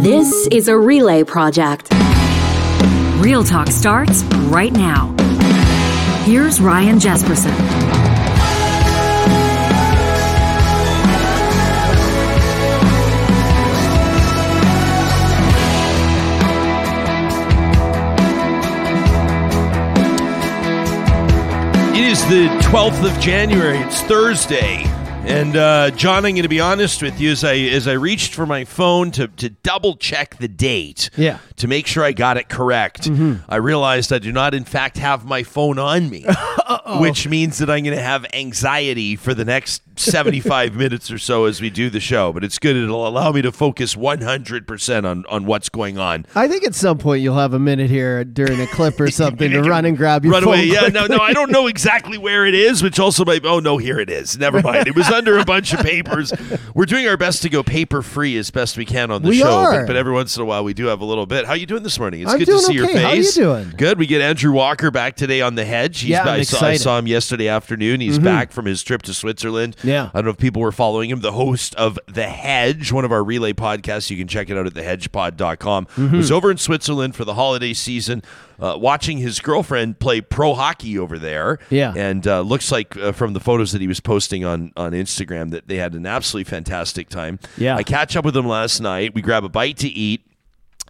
This is a relay project. Real Talk starts right now. Here's Ryan Jesperson. It is the 12th of January. It's Thursday. And uh, John, I'm going to be honest with you as I as I reached for my phone to, to double check the date, Yeah. to make sure I got it correct. I realized I do not, in fact, have my phone on me, which means that I'm going to have anxiety for the next 75 minutes or so as we do the show. But it's good; it'll allow me to focus 100 percent on on what's going on. I think at some point you'll have a minute here during a clip or something to run and grab your Run phone. away. Yeah, no, no, I don't know exactly where it is, which also might. Oh no, here it is. Never mind. It was under a bunch of papers. We're doing our best to go paper free as best we can on the We show. But, but every once in a while we do have a little bit. How are you doing this morning? It's I'm good to see your face. How are you doing? Good. We get Andrew Walker back today on the hedge. He's Yeah, back, I, saw, I saw him yesterday afternoon. He's back from his trip to Switzerland. Yeah. I don't know if people were following him. The host of The Hedge, one of our relay podcasts. You can check it out at thehedgepod.com. Mm-hmm. Was over in Switzerland for the holiday season, uh, watching his girlfriend play pro hockey over there. Yeah. And uh, looks like uh, from the photos that he was posting on, on Instagram that they had an absolutely fantastic time. Yeah. I catch up with him last night. We grab a bite to eat.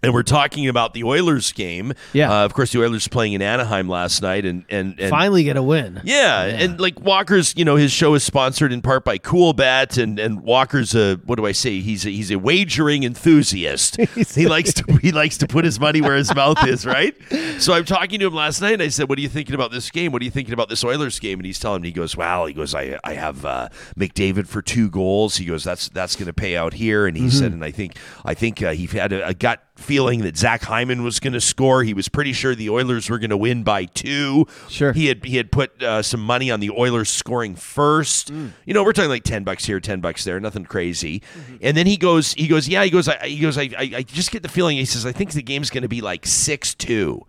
And we're talking about the Oilers game. Yeah. Uh, of course, the Oilers playing in Anaheim last night, and and, and Finally get a win. yeah, and like Walker's, you know, his show is sponsored in part by Coolbet, and and Walker's a what do I say? He's a, he's a wagering enthusiast. he likes to he likes to put his money where his mouth is, right? So I'm talking to him last night, and I said, "What are you thinking about this game? What are you thinking about this Oilers game?" And he's telling me, he goes, "Wow," he goes, "I I have uh, McDavid for two goals." He goes, "That's that's going to pay out here," and he Mm-hmm. said, and I think I think uh, he had a, a gut feeling that Zach Hyman was going to score. He was pretty sure the Oilers were going to win by two. Sure. He had he had put uh, some money on the Oilers scoring first. You know, we're talking like ten bucks here, ten bucks there, nothing crazy. And then he goes, he goes, yeah, he goes, I, he goes, I, I, I just get the feeling. He says, I think the game's going to be like six two.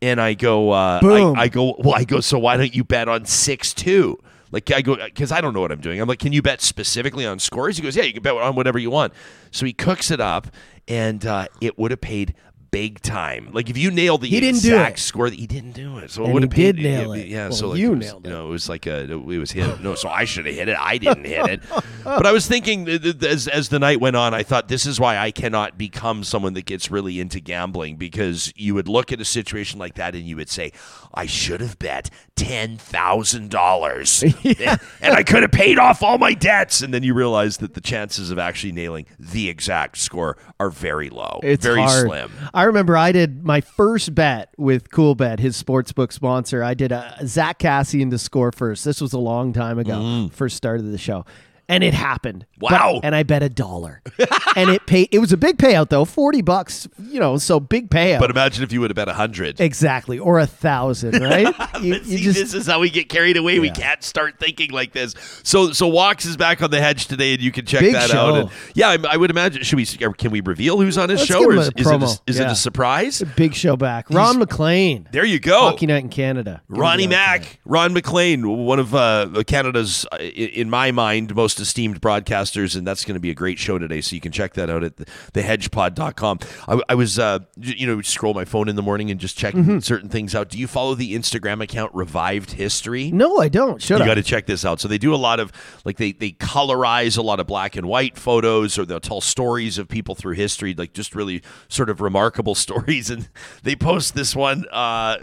And I go, uh, Boom. I, I go, well, I go. So why don't you bet on six two? Like I go because I don't know what I'm doing. I'm like, can you bet specifically on scores? He goes, yeah, you can bet on whatever you want. So he cooks it up, and uh, it would have paid big time. Like if you nailed the He didn't do exact it. score, he didn't do it. So it would he have did nail it. Yeah, Well, so like you it was, nailed You know, it was like a it was hit. No, so I should have hit it. I didn't hit it. But I was thinking th- th- as as the night went on, I thought this is why I cannot become someone that gets really into gambling because you would look at a situation like that and you would say, I should have bet ten thousand dollars, and I could have paid off all my debts. And then you realize that the chances of actually nailing the exact score are very low, It's very hard. slim. I remember I did my first bet with Coolbet, his sportsbook sponsor. I did a Zack Kassian to score first. This was a long time ago, mm. first start of the show. And it happened. But- Wow. and I bet a dollar. and it paid it was a big payout though, 40 bucks, you know, so big payout. But imagine if you would have bet a hundred. exactly. Or a thousand, right? you, you See, just this is how we get carried away. We can't start thinking like this. So, so Walks is back on the hedge today, and you can check Big that show. out. And yeah, I, I would imagine. Should we? Can we reveal who's on his Let's show, give or is, a is it a, is it a surprise? big show back. Ron MacLean. There you go. Hockey night in Canada. Gonna Ronnie. Mack, Ron MacLean, one of uh, Canada's, uh, in my mind, most esteemed broadcasters, and that's going to be a great show today. So you can check that out at the, thehedgepod.com. I, I was, uh, you know, scroll my phone in the morning and just checking Mm-hmm. certain things out. Do you follow the Instagram account Revived History? No, I don't. You got to check this out. So they do a lot of like they they colorize a lot of black and white photos, or they'll tell stories of people through history, like just really sort of remarkable stories. And they post this one. Uh,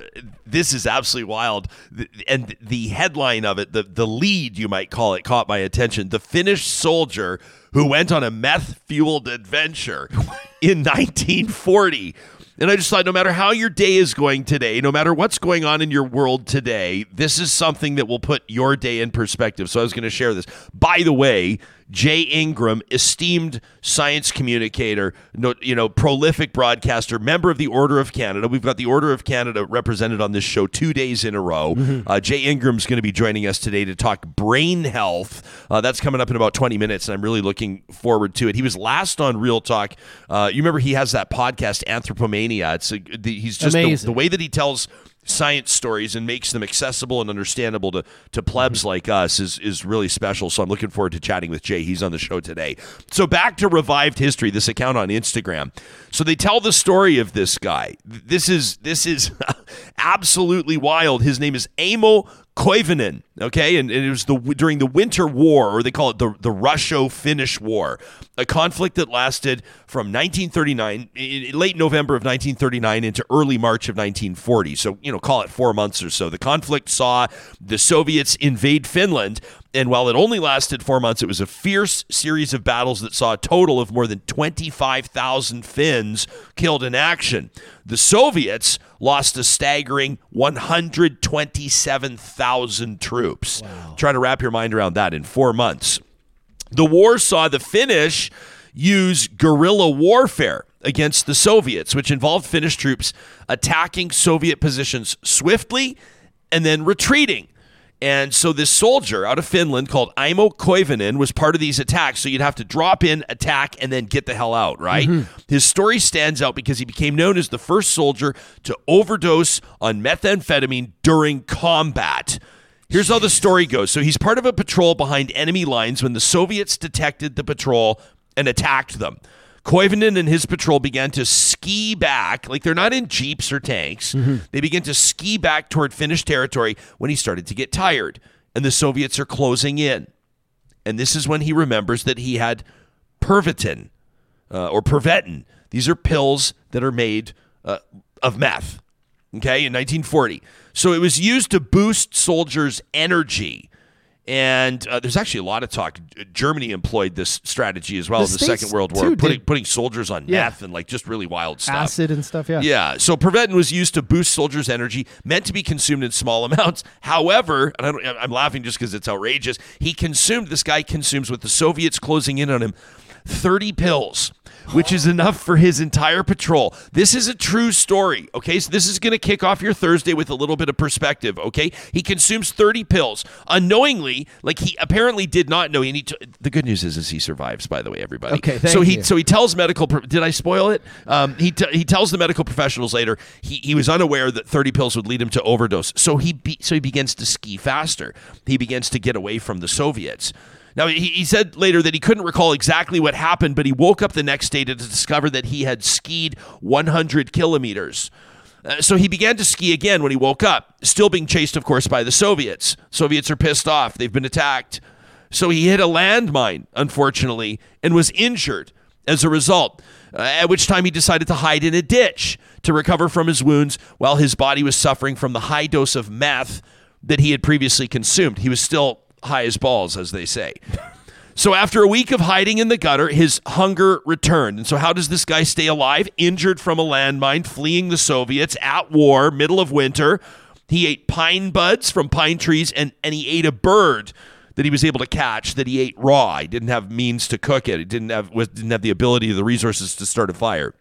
this is absolutely wild. And the headline of it, the the lead you might call it, caught my attention. The Finnish soldier who went on a meth fueled adventure in 1940. And I just thought no matter how your day is going today, no matter what's going on in your world today, this is something that will put your day in perspective. So I was going to share this. By the way, Jay Ingram, esteemed science communicator, no, you know, prolific broadcaster, member of the Order of Canada. We've got the Order of Canada represented on this show two days in a row. Uh, Jay Ingram's going to be joining us today to talk brain health. Uh, that's coming up in about 20 minutes, and I'm really looking forward to it. He was last on Real Talk. Uh, you remember he has that podcast, Anthropomania. It's a, the, he's just the, the way that he tells science stories and makes them accessible and understandable to, to plebs Mm-hmm. like us is, is really special. So I'm looking forward to chatting with Jay. He's on the show today. So back to Revived History, this account on Instagram. So they tell the story of this guy. This is this is absolutely wild. His name is Aimo Koivunen, okay, and, and it was the during the Winter War, or they call it the the Russo-Finnish War, a conflict that lasted from 1939, in late November of 1939, into early March of 1940. So you know, call it four months or so. The conflict saw the Soviets invade Finland, and while it only lasted four months, it was a fierce series of battles that saw a total of more than 25,000 Finns killed in action. The Soviets lost a staggering 127,000 troops. Try to wrap your mind around that in four months. The war saw the Finnish use guerrilla warfare against the Soviets, which involved Finnish troops attacking Soviet positions swiftly and then retreating. And so this soldier out of Finland called Aimo Koivunen was part of these attacks. So you'd have to drop in, attack, and then get the hell out, right? Mm-hmm. His story stands out because he became known as the first soldier to overdose on methamphetamine during combat. Here's how the story goes. So he's part of a patrol behind enemy lines when the Soviets detected the patrol and attacked them. Koivunen and his patrol began to ski back, like they're not in jeeps or tanks. They began to ski back toward Finnish territory when he started to get tired, and the Soviets are closing in. And this is when he remembers that he had Pervitin uh, or Pervetin. These are pills that are made uh, of meth. Okay, in 1940. So it was used to boost soldiers' energy. And uh, there's actually a lot of talk. Germany employed this strategy as well The in the States, Second World War, too, putting did- putting soldiers on Yeah. meth and like just really wild stuff. Acid and stuff. Yeah. Yeah. So Preventin was used to boost soldiers' energy, meant to be consumed in small amounts. However, and I don't, I'm laughing just because it's outrageous. He consumed. This guy consumes with the Soviets closing in on him. 30 pills, which is enough for his entire patrol. This is a true story, okay? So this is going to kick off your Thursday with a little bit of perspective, okay? He consumes 30 pills unknowingly, like he apparently did not know. And he t- the good news is, is he survives, by the way, everybody. Okay, thank so he you. so he tells medical. pro- Did I spoil it? Um, he t- he tells the medical professionals later he, he was unaware that 30 pills would lead him to overdose. So he be- so he begins to ski faster. He begins to get away from the Soviets. Now he, he said later that he couldn't recall exactly what happened, but he woke up the next day to discover that he had skied 100 kilometers. Uh, so he began to ski again when he woke up, still being chased, of course, by the Soviets. Soviets are pissed off; they've been attacked. So he hit a landmine, unfortunately, and was injured as a result. Uh, at which time he decided to hide in a ditch to recover from his wounds while his body was suffering from the high dose of meth that he had previously consumed. He was still high as balls, as they say. So after a week of hiding in the gutter, his hunger returned. And so how does this guy stay alive? Injured from a landmine, fleeing the Soviets at war, middle of winter. He ate pine buds from pine trees and, and he ate a bird that he was able to catch that he ate raw. He didn't have means to cook it. He didn't have didn't have the ability or the resources to start a fire.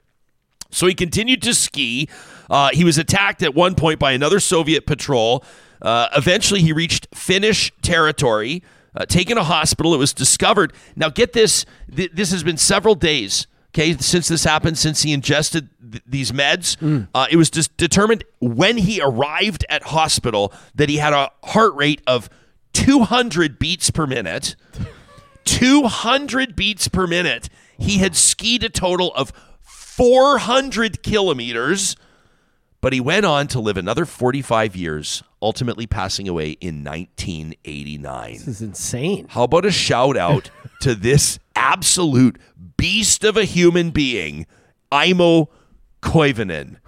So he continued to ski. Uh, he was attacked at one point by another Soviet patrol. Uh, eventually, he reached Finnish territory, uh, taken to hospital. It was discovered. Now, get this th- this has been several days. Okay, since this happened, since he ingested th- these meds, uh, it was just determined when he arrived at hospital that he had a heart rate of 200 beats per minute. 200 beats per minute. He had skied a total of 400 kilometers, but he went on to live another 45 years, ultimately passing away in 1989. This is insane. How about a shout out to this absolute beast of a human being, Aimo Koivunen?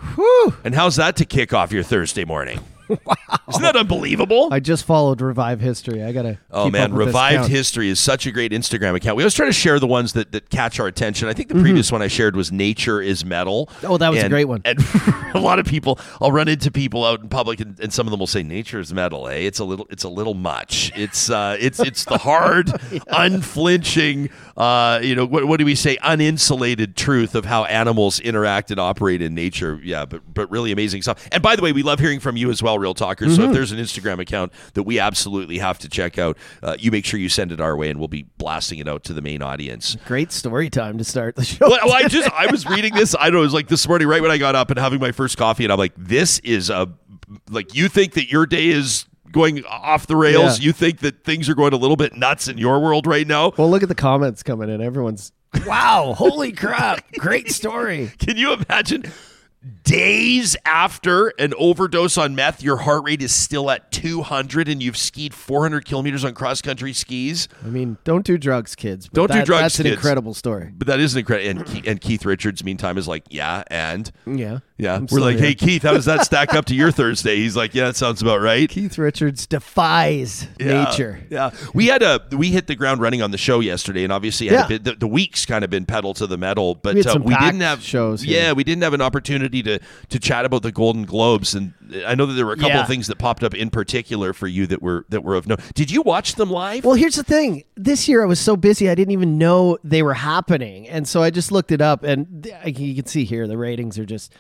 And how's that to kick off your Thursday morning? Wow. Isn't that unbelievable? I just followed Revive History. I gotta. Oh man, Revived. History is such a great Instagram account. We always try to share the ones that, that catch our attention. I think the previous one I shared was Nature is Metal. Mm-hmm. Oh, that was a great one. And a lot of people, I'll run into people out in public, and, and some of them will say, "Nature is metal." Eh? It's a little, it's a little much. It's, uh, it's, it's the hard, unflinching, uh, you know, what, what do we say? Uninsulated truth of how animals interact and operate in nature. Yeah, but but really amazing stuff. And by the way, we love hearing from you as well, Real Talkers. So if Mm-hmm. there's an Instagram account that we absolutely have to check out, uh, you make sure you send it our way, and we'll be blasting it out to the main audience. Great story time to start the show. Well, I just I was reading this. I don't know. It was like this morning, right when I got up and having my first coffee, and I'm like, this is a like you think that your day is going off the rails. Yeah. You think that things are going a little bit nuts in your world right now. Well, look at the comments coming in. Everyone's, wow, holy crap, great story. Can you imagine? Days after an overdose on meth, your heart rate is still at 200 and you've skied 400 kilometers on cross country skis. I mean, don't do drugs, kids. Don't do drugs, That's an incredible story. But that is an incredible. And, and Keith Richards, meantime, is like, yeah, and Yeah. Yeah. I'm We're like, here. hey, Keith, how does that stack up to your Thursday? He's like, yeah, that sounds about right. Keith Richards defies Yeah, nature. Yeah, we had a we hit the ground running on the show yesterday, and obviously had a Yeah. bit, the, the week's kind of been pedal to the metal, but We uh, we didn't have shows here. Yeah, we didn't have an opportunity to to chat about the Golden Globes, and I know that there were a couple Yeah. of things that popped up in particular for you that were that were of note. Did you watch them live? Well, here's the thing. This year I was so busy I didn't even know they were happening, and so I just looked it up, and you can see here the ratings are just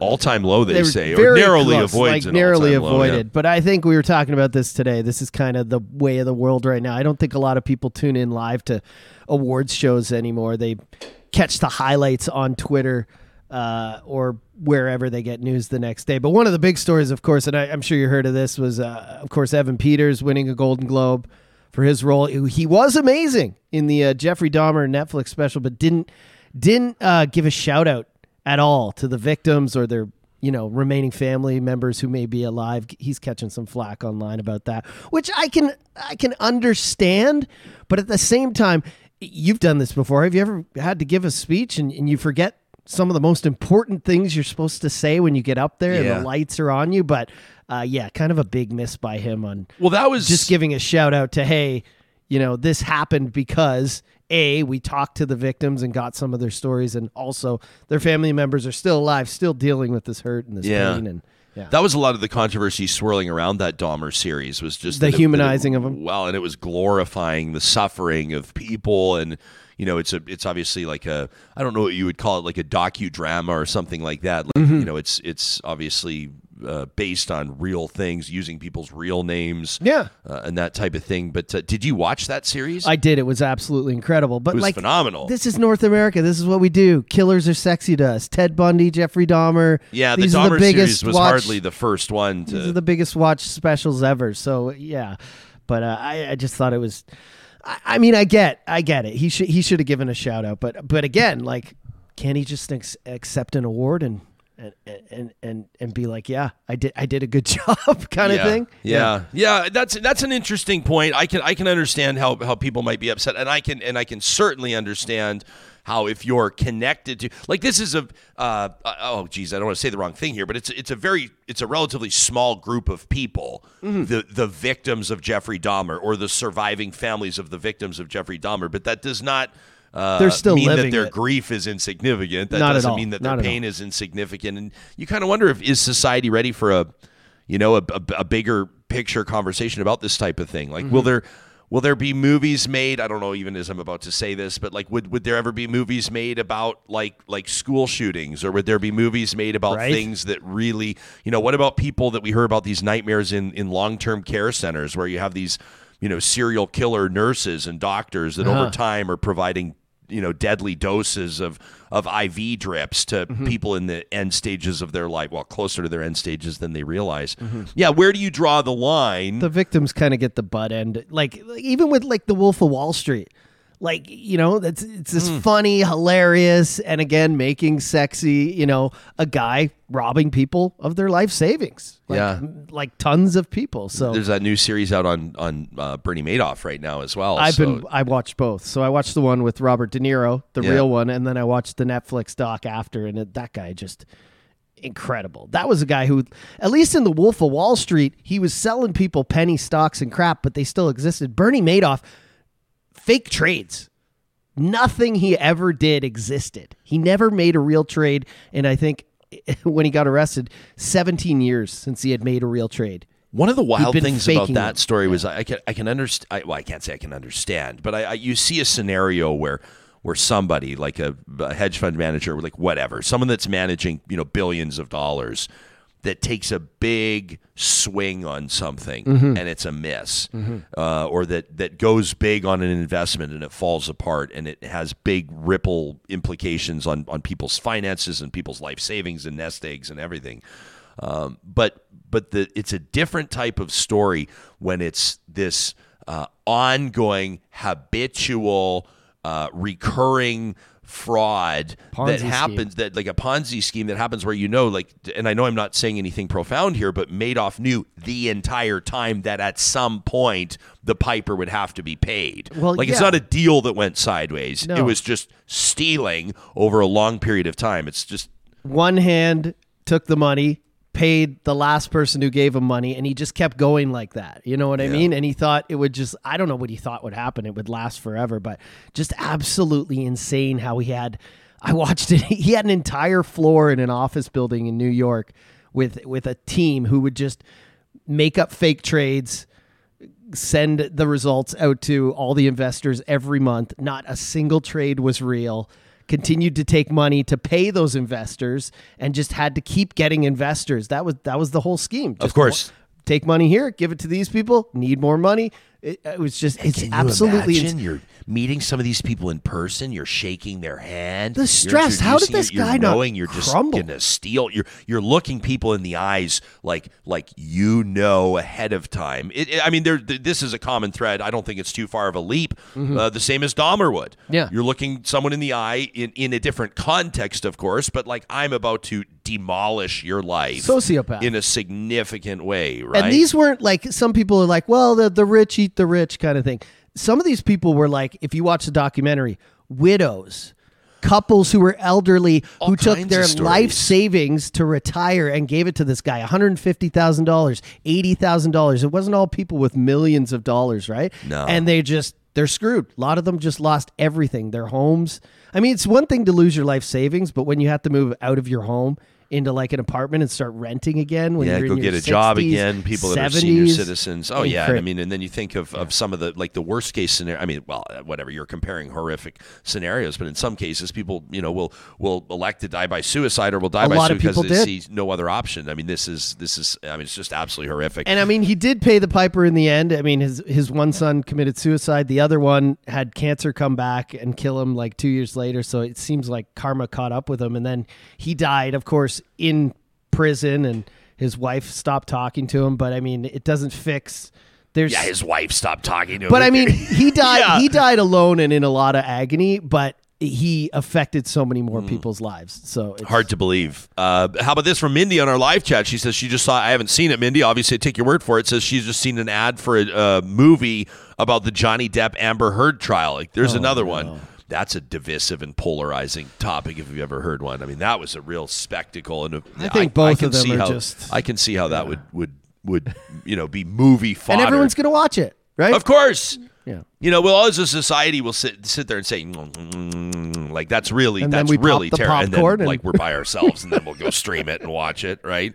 All time low, they, they say, or narrowly close, avoids like narrowly all-time low, yeah. avoided. But I think we were talking about this today. This is kind of the way of the world right now. I don't think a lot of people tune in live to awards shows anymore. They catch the highlights on Twitter uh, or wherever they get news the next day. But one of the big stories, of course, and I, I'm sure you heard of this, was uh, of course Evan Peters winning a Golden Globe for his role. He was amazing in the uh, Jeffrey Dahmer Netflix special, but didn't didn't uh, give a shout out at all to the victims or their you know remaining family members who may be alive. He's catching some flack online about that which i can i can understand. But at the same time you've done this before. Have you ever had to give a speech and, and you forget some of the most important things you're supposed to say when you get up there and the lights are on you? But uh, yeah kind of a big miss by him on Well, that was just giving a shout out to hey you know this happened because a we talked to the victims and got some of their stories and also their family members are still alive still dealing with this hurt and this Yeah. pain and yeah That was a lot of the controversy swirling around that Dahmer series was just The humanizing it- it- of 'em. Well, and it was glorifying the suffering of people, and you know, it's a it's obviously like a I don't know what you would call it, like a docudrama or something like that. Like, Mm-hmm. You know, it's it's obviously uh, based on real things, using people's real names, Yeah. uh, and that type of thing. But uh, did you watch that series? I did. It was absolutely incredible. But It was like phenomenal. This is North America. This is what we do. Killers are sexy to us. Ted Bundy, Jeffrey Dahmer. yeah, the these Dahmer are the biggest series was watch, hardly the first one These are to. the biggest watch specials ever. So yeah, but uh, I, I just thought it was. I, I mean, I get, I get it. He should, he should have given a shout out. But, but again, like, can he just ex- accept an award and, and, and, and, and be like, yeah, I did, I did a good job, kind yeah. of thing? Yeah. yeah, That's that's an interesting point. I can I can understand how how people might be upset, and I can and I can certainly understand how if you're connected to like this is a uh, uh, oh geez I don't want to say the wrong thing here, but it's it's a very it's a relatively small group of people the the victims of Jeffrey Dahmer or the surviving families of the victims of Jeffrey Dahmer, but that does not. Uh, They're still mean that their it. grief is insignificant. That Not doesn't mean that Not their all. pain is insignificant, and you kind of wonder if is society ready for a you know, a, a, a bigger picture conversation about this type of thing. Like, Mm-hmm. will there will there be movies made? I don't know, even as I'm about to say this, but like, would would there ever be movies made about like like school shootings, or would there be movies made about Right. things that really, you know, what about people that we heard about these nightmares in in long term care centers where you have these, you know, serial killer nurses and doctors that Uh-huh. over time are providing you know deadly doses of of IV drips to Mm-hmm. people in the end stages of their life, well closer to their end stages than they realize. Mm-hmm. Yeah, where do you draw the line? the victims kind of get the butt end like, like even with like the wolf of wall street like you know that's it's this Hmm. funny hilarious and again making sexy you know a guy robbing people of their life savings like, Yeah. like tons of people so There's that new series out on on uh, Bernie Madoff right now as well. I've so- been I watched both. So I watched the one with Robert De Niro, the Yeah. real one, and then I watched the Netflix doc after, and it, that guy just incredible. That was a guy who, at least in the Wolf of Wall Street, he was selling people penny stocks and crap, but they still existed. Bernie Madoff, fake trades. Nothing he ever did existed. He never made a real trade, and I think when he got arrested, 17 years since he had made a real trade. One of the wild things about that story was I can I can understand. I, well, I can't say I can understand, but I, I you see a scenario where where somebody like a, a hedge fund manager, like whatever, someone that's managing you know billions of dollars, that takes a big swing on something Mm-hmm. and it's a miss, uh, or that that goes big on an investment and it falls apart and it has big ripple implications on on people's finances and people's life savings and nest eggs and everything. Um, but but the it's a different type of story when it's this uh, ongoing, habitual, uh, recurring fraud Ponzi that scheme. happens that like a Ponzi scheme that happens where you know like and I know I'm not saying anything profound here but Madoff knew the entire time that at some point the piper would have to be paid. Well, like it's not a deal that went sideways. No. It was just stealing over a long period of time. It's just One hand took the money, paid the last person who gave him money, and he just kept going like that. You know what I mean? And he thought it would just, I don't know what he thought would happen. It would last forever, but just absolutely insane how he had. I watched it. He had an entire floor in an office building in New York with with a team who would just make up fake trades, send the results out to all the investors every month. Not a single trade was real. Continued to take money to pay those investors and just had to keep getting investors. That was that was the whole scheme. Just course. take money here, give it to these people, need more money. It, it was just it's Can you absolutely imagine you're meeting some of these people in person. You're shaking their hand. The stress, how did this you're guy not knowing you're just crumble? gonna steal? You're you're looking people in the eyes like like you know ahead of time. It, it- I mean, there. th- This is a common thread. I don't think it's too far of a leap. Uh, the same as Dahmer would. Mm-hmm. Yeah. you're looking someone in the eye in in a different context, of course. But like I'm about to demolish your life, Sociopath. in a significant way, right? And these weren't like some people are like, well, the the rich eat the rich kind of thing. Some of these people were like, if you watch the documentary, widows, couples who were elderly All who took their life savings to retire and gave it to this guy, one hundred fifty thousand dollars, eighty thousand dollars. It wasn't all people with millions of dollars, right? No. And they just they're screwed. A lot of them just lost everything, their homes. I mean, it's one thing to lose your life savings, but when you have to move out of your home into like an apartment and start renting again when yeah, you're go get your a job again. People that are senior citizens. Oh yeah, I mean, and then you think of, of some of the like the worst case scenario. I mean, well, uh, whatever. You're comparing horrific scenarios, but in some cases, people you know will will elect to die by suicide or will die A by suicide because they did. see no other option. I mean, this is this is. I mean, it's just absolutely horrific. And I mean, he did pay the piper in the end. I mean, his his one son committed suicide. The other one had cancer come back and kill him like two years later. So it seems like karma caught up with him. And then he died, of course, in prison. And his wife stopped talking to him. But I mean, it doesn't fix. There's yeah, his wife stopped talking to him. But I mean, he died. Yeah. He died alone and in a lot of agony. But he affected so many more people's lives. So it's. Hard to believe. Uh, how about this from Mindy on our live chat? She says she just saw. I haven't seen it, Mindy. Obviously, I take your word for it. Says she's just seen an ad for a uh, movie about the Johnny Depp Amber Heard trial. Like, there's Oh, another one. That's a divisive and polarizing topic. If you've ever heard one, I mean, that was a real spectacle. And a- I think both can of them see are how, just- I can see how that would would would you know be movie fodder. and everyone's gonna watch it, right? of course. Yeah. You know, well, as a society, we'll sit sit there and say, like that's really And then that's really the terrible. And then and- like we're by ourselves, and then we'll go stream it and watch it, right?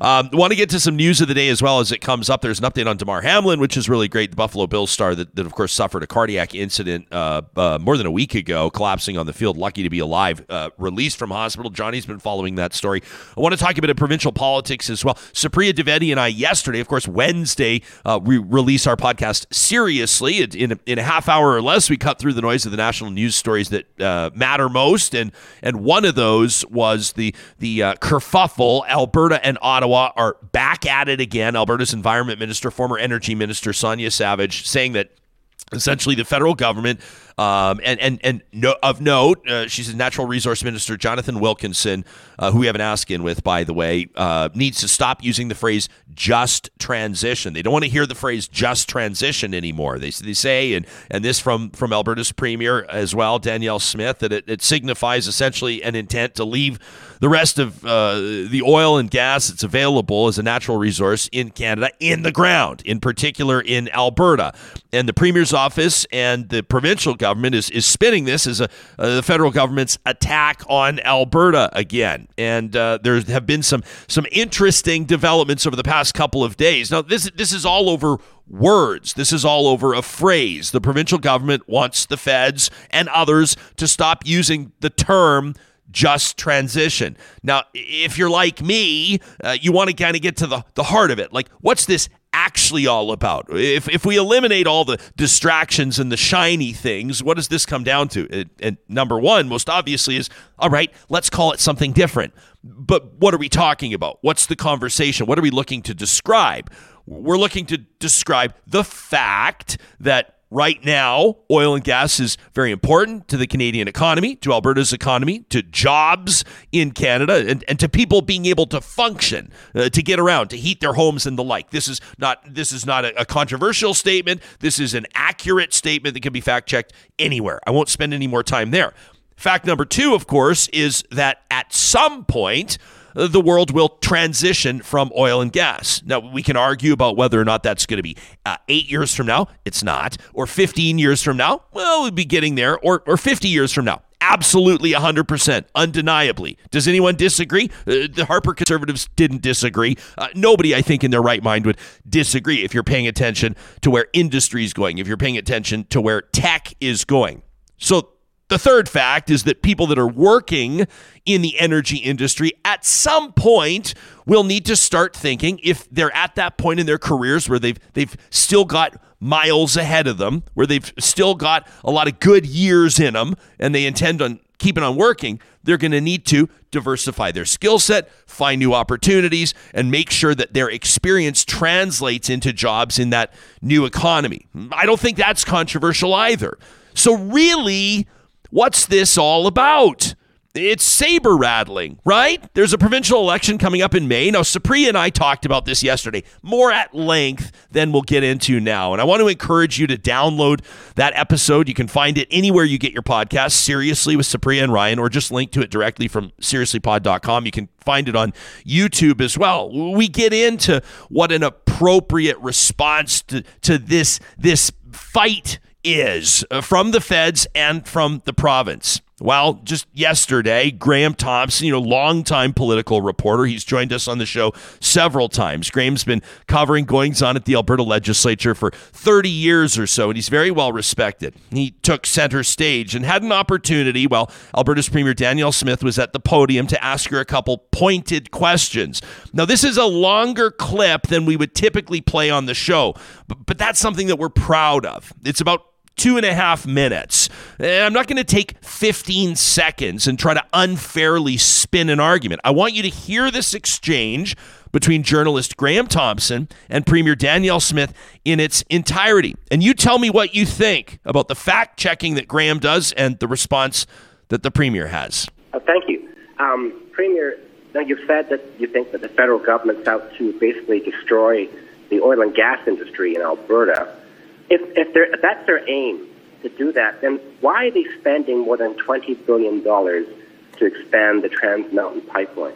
Um, Want to get to some news of the day as well as it comes up. There's an update on Damar Hamlin, which is really great. The Buffalo Bills star that, that of course suffered a cardiac incident uh, uh, more than a week ago, collapsing on the field. Lucky to be alive. Uh, released from hospital. Johnny's been following that story. I want to talk a bit of provincial politics as well. Supriya Dwivedi and I yesterday, of course, Wednesday, uh, we release our podcast seriously. In a, in a half hour or less, we cut through the noise of the national news stories that uh, matter most, and and one of those was the the uh, kerfuffle. Alberta and Ottawa are back at it again. Alberta's Environment Minister, former Energy Minister Sonya Savage, saying that essentially the federal government um, and and and no, of note, uh, she's a natural resource minister, Jonathan Wilkinson, uh, who we have an ask in with, by the way, uh, needs to stop using the phrase "just transition." They don't want to hear the phrase "just transition" anymore. They they say, and and this from from Alberta's premier as well, Danielle Smith, that it, it signifies essentially an intent to leave the rest of uh, the oil and gas that's available as a natural resource in Canada in the ground, in particular in Alberta. And the Premier's office and the provincial government is, is spinning this as a, uh, the federal government's attack on Alberta again. And uh, there have been some some interesting developments over the past couple of days. Now, this this is all over words. This is all over a phrase. The provincial government wants the feds and others to stop using the term just transition. Now, if you're like me, uh, you want to kind of get to the, the heart of it. Like, what's this actually all about? If, if we eliminate all the distractions and the shiny things, what does this come down to? It, and number one, most obviously, is all right, let's call it something different. But what are we talking about? What's the conversation? What are we looking to describe? We're looking to describe the fact that Right now, oil and gas is very important to the Canadian economy, to Alberta's economy, to jobs in Canada, and, and to people being able to function, uh, to get around, to heat their homes and the like. This is not this is not a, a controversial statement. This is an accurate statement that can be fact checked anywhere. I won't spend any more time there. Fact number two, of course, is that at some point the world will transition from oil and gas. Now, we can argue about whether or not that's going to be uh, eight years from now. It's not. Or 15 years from now. Well, we'll be getting there. Or, or 50 years from now. Absolutely 100%, undeniably. Does anyone disagree? Uh, the Harper conservatives didn't disagree. Uh, nobody, I think, in their right mind would disagree if you're paying attention to where industry is going, if you're paying attention to where tech is going. So the third fact is that people that are working in the energy industry at some point will need to start thinking if they're at that point in their careers where they've they've still got miles ahead of them, where they've still got a lot of good years in them and they intend on keeping on working, they're going to need to diversify their skill set, find new opportunities, and make sure that their experience translates into jobs in that new economy. I don't think that's controversial either. So, really, What's this all about? It's saber rattling, right? There's a provincial election coming up in May. Now, Supriya and I talked about this yesterday, more at length than we'll get into now. And I want to encourage you to download that episode. You can find it anywhere you get your podcast, Seriously with Supriya and Ryan, or just link to it directly from seriouslypod.com. You can find it on YouTube as well. We get into what an appropriate response to, to this, this fight is uh, from the feds and from the province. Well, just yesterday, Graham Thompson, you know, longtime political reporter, he's joined us on the show several times. Graham's been covering goings on at the Alberta legislature for 30 years or so, and he's very well respected. He took center stage and had an opportunity while Alberta's Premier Danielle Smith was at the podium to ask her a couple pointed questions. Now, this is a longer clip than we would typically play on the show, but, but that's something that we're proud of. It's about two and a half minutes. And I'm not going to take 15 seconds and try to unfairly spin an argument. I want you to hear this exchange between journalist Graham Thompson and Premier Danielle Smith in its entirety. And you tell me what you think about the fact checking that Graham does and the response that the Premier has. Uh, thank you. Um, Premier, now you've said that you think that the federal government's out to basically destroy the oil and gas industry in Alberta if, if, if that's their aim to do that, then why are they spending more than $20 billion to expand the Trans Mountain Pipeline?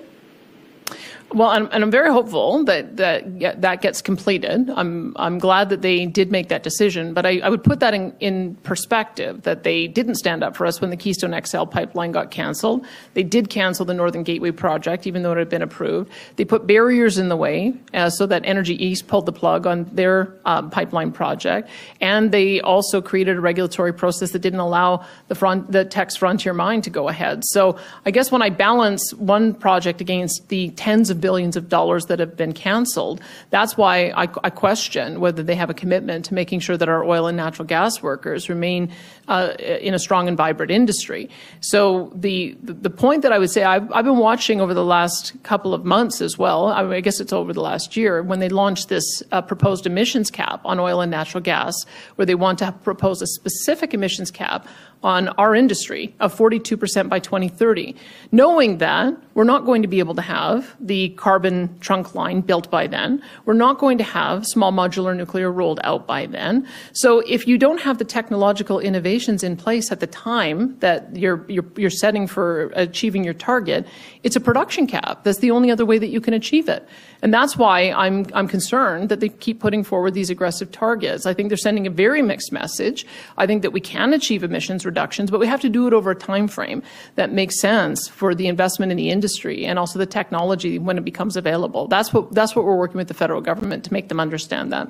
Well, and, I'm very hopeful that that that gets completed. I'm I'm glad that they did make that decision, but I, I, would put that in, in perspective that they didn't stand up for us when the Keystone XL pipeline got canceled. They did cancel the Northern Gateway project, even though it had been approved. They put barriers in the way uh, so that Energy East pulled the plug on their uh, pipeline project, and they also created a regulatory process that didn't allow the front the Teck's Frontier mine to go ahead. So I guess when I balance one project against the tens of billions of dollars that have been canceled. That's why I, I, question whether they have a commitment to making sure that our oil and natural gas workers remain uh, in a strong and vibrant industry. So the the point that I would say I've, I've been watching over the last couple of months as well. I, mean, I guess it's over the last year when they launched this uh, proposed emissions cap on oil and natural gas, where they want to propose a specific emissions cap on our industry of 42% by 2030, knowing that we're not going to be able to have the carbon trunk line built by then. We're not going to have small modular nuclear rolled out by then. So if you don't have the technological in place at the time that you're, you're, you're setting for achieving your target, it's a production cap. That's the only other way that you can achieve it. And that's why I'm, I'm concerned that they keep putting forward these aggressive targets. I think they're sending a very mixed message. I think that we can achieve emissions reductions, but we have to do it over a time frame that makes sense for the investment in the industry and also the technology when it becomes available. That's what, that's what we're working with the federal government to make them understand that.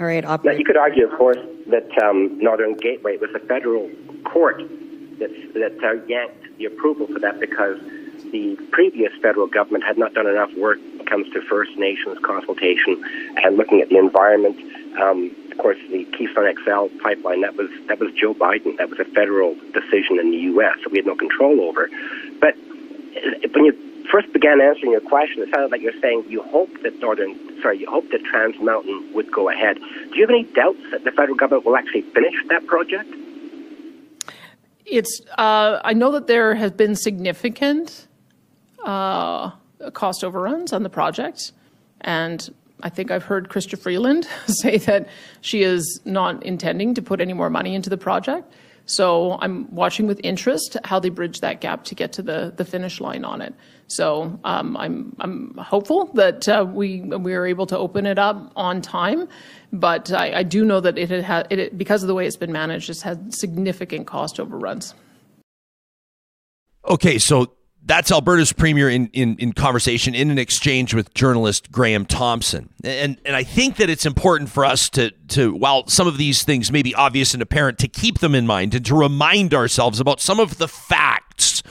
All right, Now, you could argue, of course, that um, Northern Gateway was a federal court that, that uh, yanked the approval for that because the previous federal government had not done enough work when it comes to First Nations consultation and looking at the environment. Um, of course, the Keystone XL pipeline that was that was Joe Biden. That was a federal decision in the U.S. that we had no control over. But uh, when you first began answering your question, it sounded like you're saying you hope that Northern, sorry, you hope that Trans Mountain would go ahead. Do you have any doubts that the federal government will actually finish that project? It's. Uh, I know that there has been significant uh, cost overruns on the project, and I think I've heard Chrystia Freeland say that she is not intending to put any more money into the project. So I'm watching with interest how they bridge that gap to get to the, the finish line on it. So um, I'm I'm hopeful that uh, we we are able to open it up on time, but I, I do know that it had it, because of the way it's been managed, it's had significant cost overruns. Okay, so that's Alberta's premier in, in, in conversation in an exchange with journalist Graham Thompson. And and I think that it's important for us to to while some of these things may be obvious and apparent to keep them in mind and to remind ourselves about some of the facts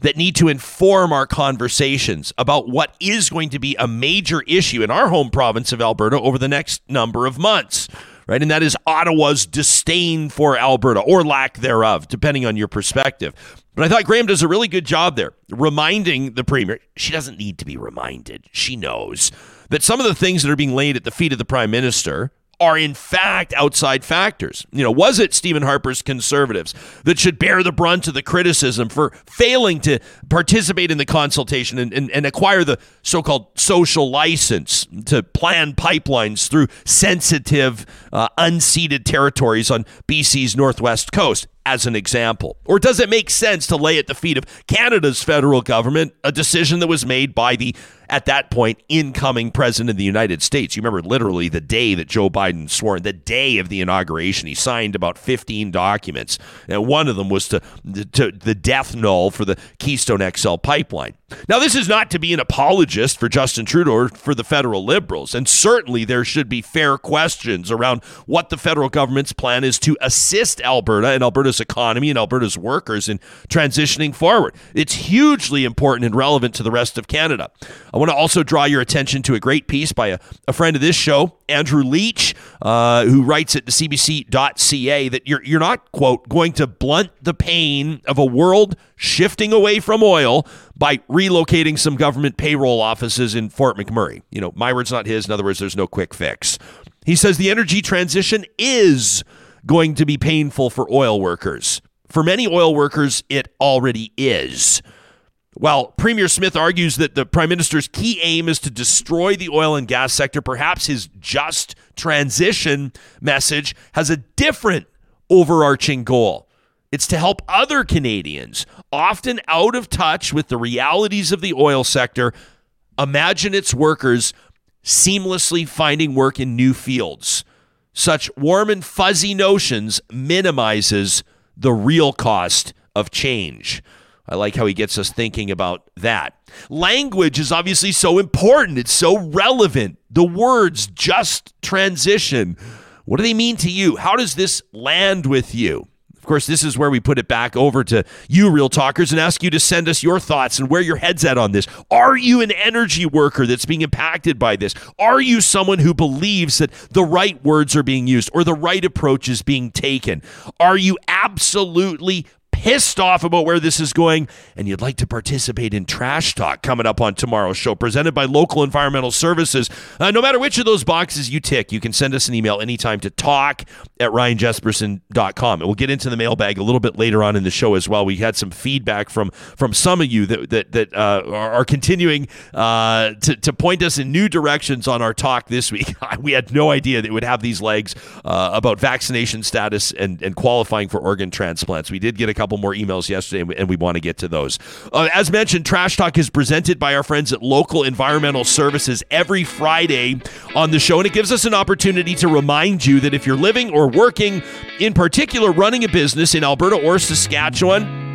that need to inform our conversations about what is going to be a major issue in our home province of Alberta over the next number of months. Right, and that is Ottawa's disdain for Alberta or lack thereof, depending on your perspective. But I thought Graham does a really good job there, reminding the premier. She doesn't need to be reminded. She knows that some of the things that are being laid at the feet of the prime minister are in fact outside factors. You know, was it Stephen Harper's conservatives that should bear the brunt of the criticism for failing to participate in the consultation and, and, and acquire the so called social license to plan pipelines through sensitive, uh, unceded territories on BC's northwest coast? As an example? Or does it make sense to lay at the feet of Canada's federal government a decision that was made by the at that point, incoming president of the United States. You remember literally the day that Joe Biden swore, the day of the inauguration, he signed about 15 documents. And one of them was to, to the death knell for the Keystone XL pipeline. Now, this is not to be an apologist for Justin Trudeau or for the federal liberals. And certainly there should be fair questions around what the federal government's plan is to assist Alberta and Alberta's economy and Alberta's workers in transitioning forward. It's hugely important and relevant to the rest of Canada. I want to also draw your attention to a great piece by a, a friend of this show, Andrew Leach, uh, who writes at the cbc.ca that you're, you're not, quote, going to blunt the pain of a world shifting away from oil by relocating some government payroll offices in Fort McMurray. You know, my word's not his. In other words, there's no quick fix. He says the energy transition is going to be painful for oil workers. For many oil workers, it already is. While Premier Smith argues that the Prime Minister's key aim is to destroy the oil and gas sector, perhaps his just transition message has a different overarching goal. It's to help other Canadians, often out of touch with the realities of the oil sector, imagine its workers seamlessly finding work in new fields. Such warm and fuzzy notions minimizes the real cost of change. I like how he gets us thinking about that. Language is obviously so important, it's so relevant. The words just transition. What do they mean to you? How does this land with you? Course, this is where we put it back over to you, Real Talkers, and ask you to send us your thoughts and where your head's at on this. Are you an energy worker that's being impacted by this? Are you someone who believes that the right words are being used or the right approach is being taken? Are you absolutely pissed off about where this is going and you'd like to participate in Trash Talk coming up on tomorrow's show, presented by Local Environmental Services, uh, no matter which of those boxes you tick, you can send us an email anytime to talk at ryanjesperson.com. And we'll get into the mailbag a little bit later on in the show as well. We had some feedback from from some of you that that, that uh, are, continuing uh, to, to point us in new directions on our talk this week. we had no idea that it would have these legs uh, about vaccination status and, and qualifying for organ transplants. We did get a couple couple more emails yesterday, and we want to get to those. Uh, as mentioned, Trash Talk is presented by our friends at Local Environmental Services every Friday on the show, and it gives us an opportunity to remind you that if you're living or working, in particular running a business in Alberta or Saskatchewan,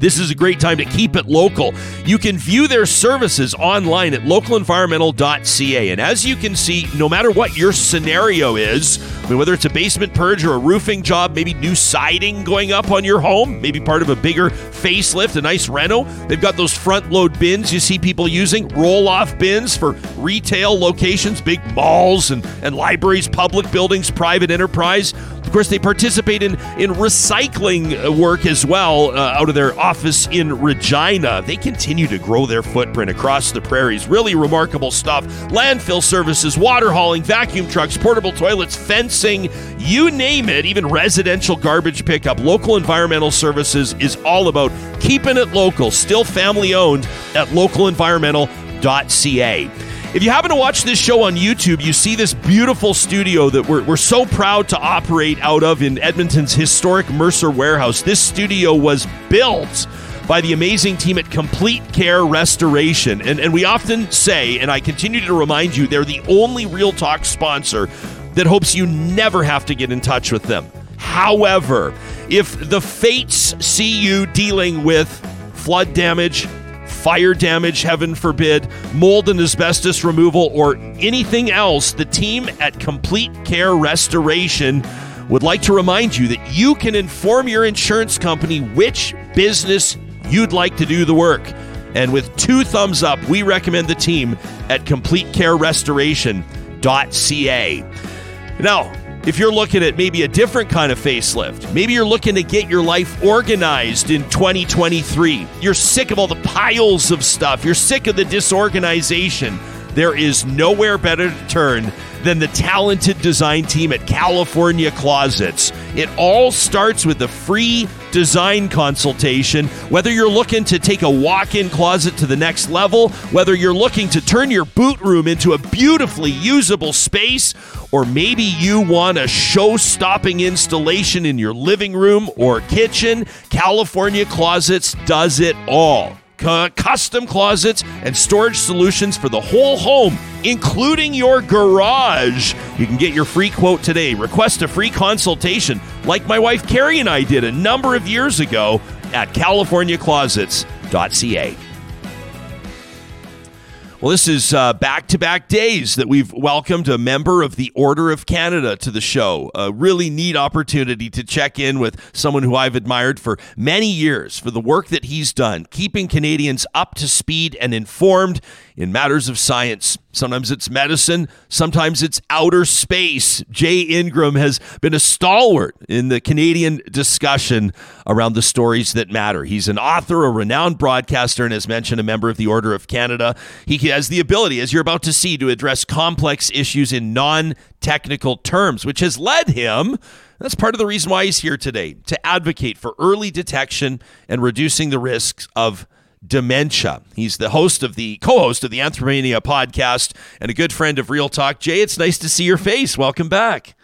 this is a great time to keep it local. You can view their services online at localenvironmental.ca. And as you can see, no matter what your scenario is, I mean, whether it's a basement purge or a roofing job, maybe new siding going up on your home, maybe part of a bigger facelift, a nice reno, they've got those front load bins you see people using, roll off bins for retail locations, big malls and, and libraries, public buildings, private enterprise. Of course, they participate in, in recycling work as well uh, out of their office in Regina. They continue to grow their footprint across the prairies. Really remarkable stuff. Landfill services, water hauling, vacuum trucks, portable toilets, fencing, you name it, even residential garbage pickup. Local Environmental Services is all about keeping it local, still family owned at localenvironmental.ca. If you happen to watch this show on YouTube, you see this beautiful studio that we're, we're so proud to operate out of in Edmonton's historic Mercer Warehouse. This studio was built by the amazing team at Complete Care Restoration. And, and we often say, and I continue to remind you, they're the only Real Talk sponsor that hopes you never have to get in touch with them. However, if the fates see you dealing with flood damage, fire damage, heaven forbid, mold and asbestos removal, or anything else, the team at Complete Care Restoration would like to remind you that you can inform your insurance company which business you'd like to do the work. And with two thumbs up, we recommend the team at CompleteCareRestoration.ca. Now, if you're looking at maybe a different kind of facelift, maybe you're looking to get your life organized in 2023, you're sick of all the piles of stuff, you're sick of the disorganization, there is nowhere better to turn than the talented design team at California Closets. It all starts with a free design consultation. Whether you're looking to take a walk in closet to the next level, whether you're looking to turn your boot room into a beautifully usable space, or maybe you want a show stopping installation in your living room or kitchen, California Closets does it all custom closets and storage solutions for the whole home, including your garage. You can get your free quote today. Request a free consultation, like my wife Carrie and I did a number of years ago at CaliforniaClosets.ca. Well, this is back to back days that we've welcomed a member of the Order of Canada to the show. A really neat opportunity to check in with someone who I've admired for many years for the work that he's done, keeping Canadians up to speed and informed in matters of science. Sometimes it's medicine, sometimes it's outer space. Jay Ingram has been a stalwart in the Canadian discussion around the stories that matter. He's an author, a renowned broadcaster, and as mentioned, a member of the Order of Canada. He has the ability, as you're about to see, to address complex issues in non technical terms, which has led him. That's part of the reason why he's here today to advocate for early detection and reducing the risks of dementia. He's the host of the co-host of the Anthropomania podcast and a good friend of Real Talk. Jay, it's nice to see your face. Welcome back.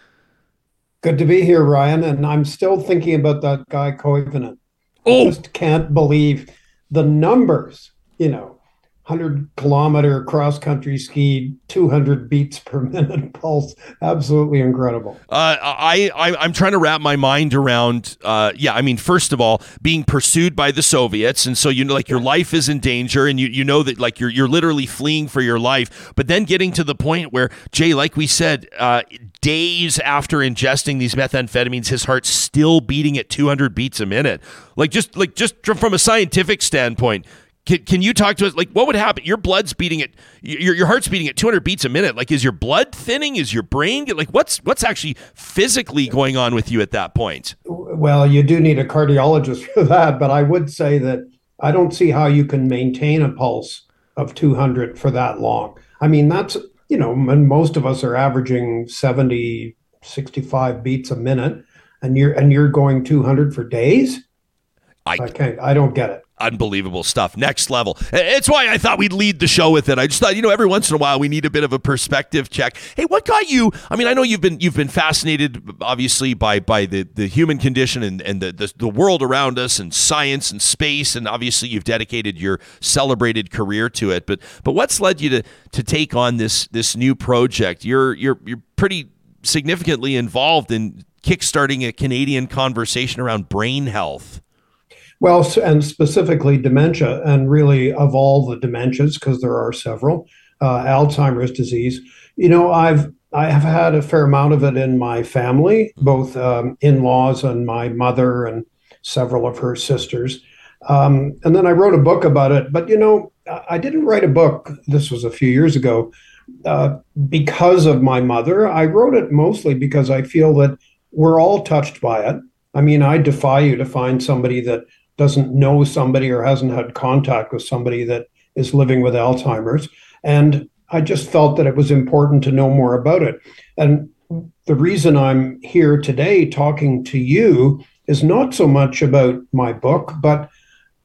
Good to be here, Ryan. And I'm still thinking about that guy Koivunen. Oh. I just can't believe the numbers, you know, 100 kilometer cross country ski 200 beats per minute pulse. Absolutely incredible. Uh, I, I i'm trying to wrap my mind around uh, yeah i mean first of all being pursued by the soviets and so you know like your life is in danger and you, you know that like you're you're literally fleeing for your life. But then getting to the point where jay like we said uh, days after ingesting these methamphetamines his heart's still beating at 200 beats a minute. Like just like just from a scientific standpoint can, can you talk to us? Like, what would happen? Your blood's beating at your, your heart's beating at 200 beats a minute. Like, is your blood thinning? Is your brain like what's what's actually physically going on with you at that point? Well, you do need a cardiologist for that, but I would say that I don't see how you can maintain a pulse of 200 for that long. I mean, that's you know, most of us are averaging 70, 65 beats a minute, and you're and you're going 200 for days. I, I can't. I don't get it unbelievable stuff. Next level. It's why I thought we'd lead the show with it. I just thought, you know, every once in a while we need a bit of a perspective check. Hey, what got you? I mean, I know you've been you've been fascinated, obviously, by by the, the human condition and, and the, the the world around us and science and space, and obviously you've dedicated your celebrated career to it. But but what's led you to to take on this this new project? You're you're you're pretty significantly involved in kickstarting a Canadian conversation around brain health. Well, and specifically dementia, and really of all the dementias, because there are several, uh, Alzheimer's disease. You know, I've I have had a fair amount of it in my family, both um, in-laws and my mother and several of her sisters. Um, and then I wrote a book about it. But you know, I didn't write a book. This was a few years ago. Uh, because of my mother, I wrote it mostly because I feel that we're all touched by it. I mean, I defy you to find somebody that doesn't know somebody or hasn't had contact with somebody that is living with Alzheimer's. And I just felt that it was important to know more about it. And the reason I'm here today talking to you is not so much about my book, but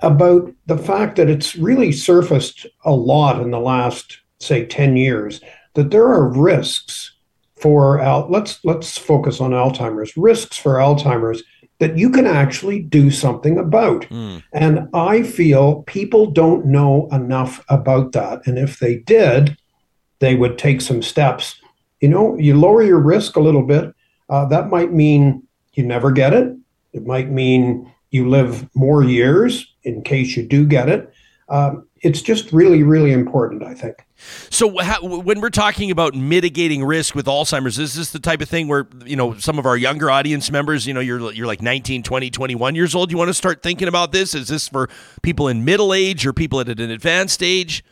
about the fact that it's really surfaced a lot in the last, say, 10 years, that there are risks for let's let's focus on Alzheimer's risks for Alzheimer's that you can actually do something about. Mm. And I feel people don't know enough about that. And if they did, they would take some steps. You know, you lower your risk a little bit. Uh, that might mean you never get it. It might mean you live more years in case you do get it. Um, it's just really, really important, I think. So, how, when we're talking about mitigating risk with Alzheimer's, is this the type of thing where, you know, some of our younger audience members, you know, you're, you're like 19, 20, 21 years old, you want to start thinking about this? Is this for people in middle age or people at an advanced age?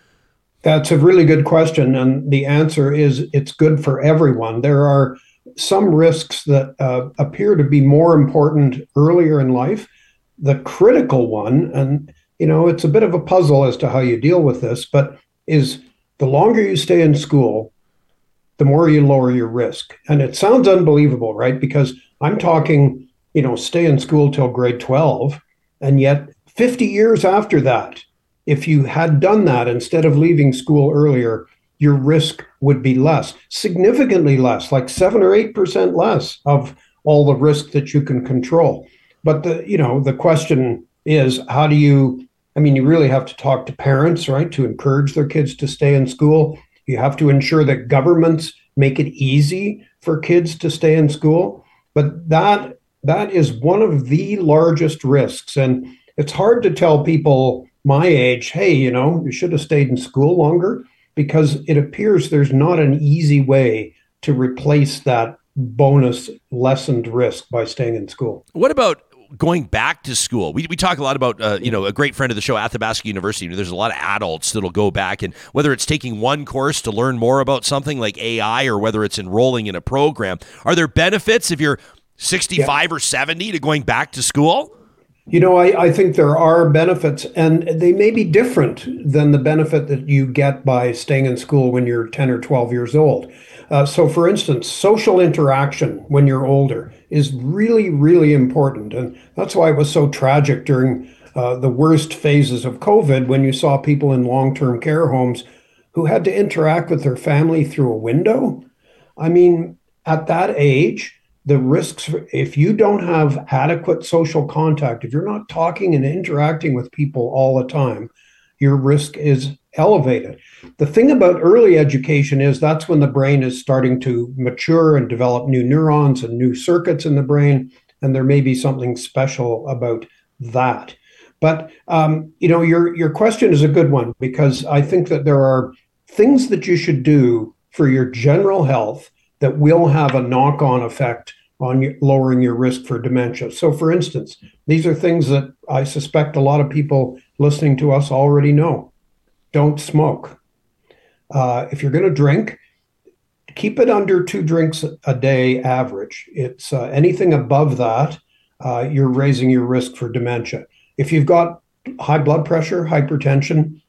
That's a really good question. And the answer is it's good for everyone. There are some risks that uh, appear to be more important earlier in life. The critical one, and you know, it's a bit of a puzzle as to how you deal with this, but is the longer you stay in school, the more you lower your risk. And it sounds unbelievable, right? Because I'm talking, you know, stay in school till grade 12, and yet 50 years after that, if you had done that instead of leaving school earlier, your risk would be less, significantly less, like seven or eight percent less of all the risk that you can control. But the you know the question is how do you? I mean, you really have to talk to parents, right, to encourage their kids to stay in school. You have to ensure that governments make it easy for kids to stay in school. But that that is one of the largest risks, and it's hard to tell people my age, hey, you know, you should have stayed in school longer because it appears there's not an easy way to replace that bonus lessened risk by staying in school. What about going back to school. We, we talk a lot about, uh, you know, a great friend of the show, Athabasca University. There's a lot of adults that'll go back and whether it's taking one course to learn more about something like AI or whether it's enrolling in a program, are there benefits if you're 65 yeah. or 70 to going back to school? You know, I, I think there are benefits, and they may be different than the benefit that you get by staying in school when you're 10 or 12 years old. Uh, so, for instance, social interaction when you're older is really, really important. And that's why it was so tragic during uh, the worst phases of COVID when you saw people in long term care homes who had to interact with their family through a window. I mean, at that age, the risks if you don't have adequate social contact if you're not talking and interacting with people all the time your risk is elevated. The thing about early education is that's when the brain is starting to mature and develop new neurons and new circuits in the brain and there may be something special about that. But um, you know your your question is a good one because i think that there are things that you should do for your general health that will have a knock on effect on lowering your risk for dementia. So, for instance, these are things that I suspect a lot of people listening to us already know. Don't smoke. Uh, if you're going to drink, keep it under two drinks a day average. It's uh, anything above that, uh, you're raising your risk for dementia. If you've got high blood pressure, hypertension,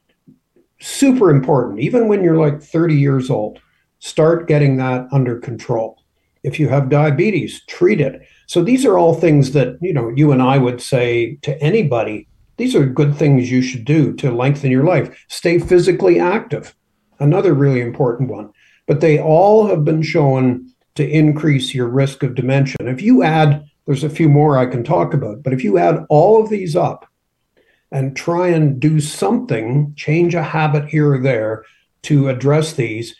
super important. Even when you're like 30 years old, start getting that under control. If you have diabetes, treat it. So these are all things that, you know, you and I would say to anybody, these are good things you should do to lengthen your life. Stay physically active. Another really important one. But they all have been shown to increase your risk of dementia. If you add, there's a few more I can talk about, but if you add all of these up and try and do something, change a habit here or there to address these,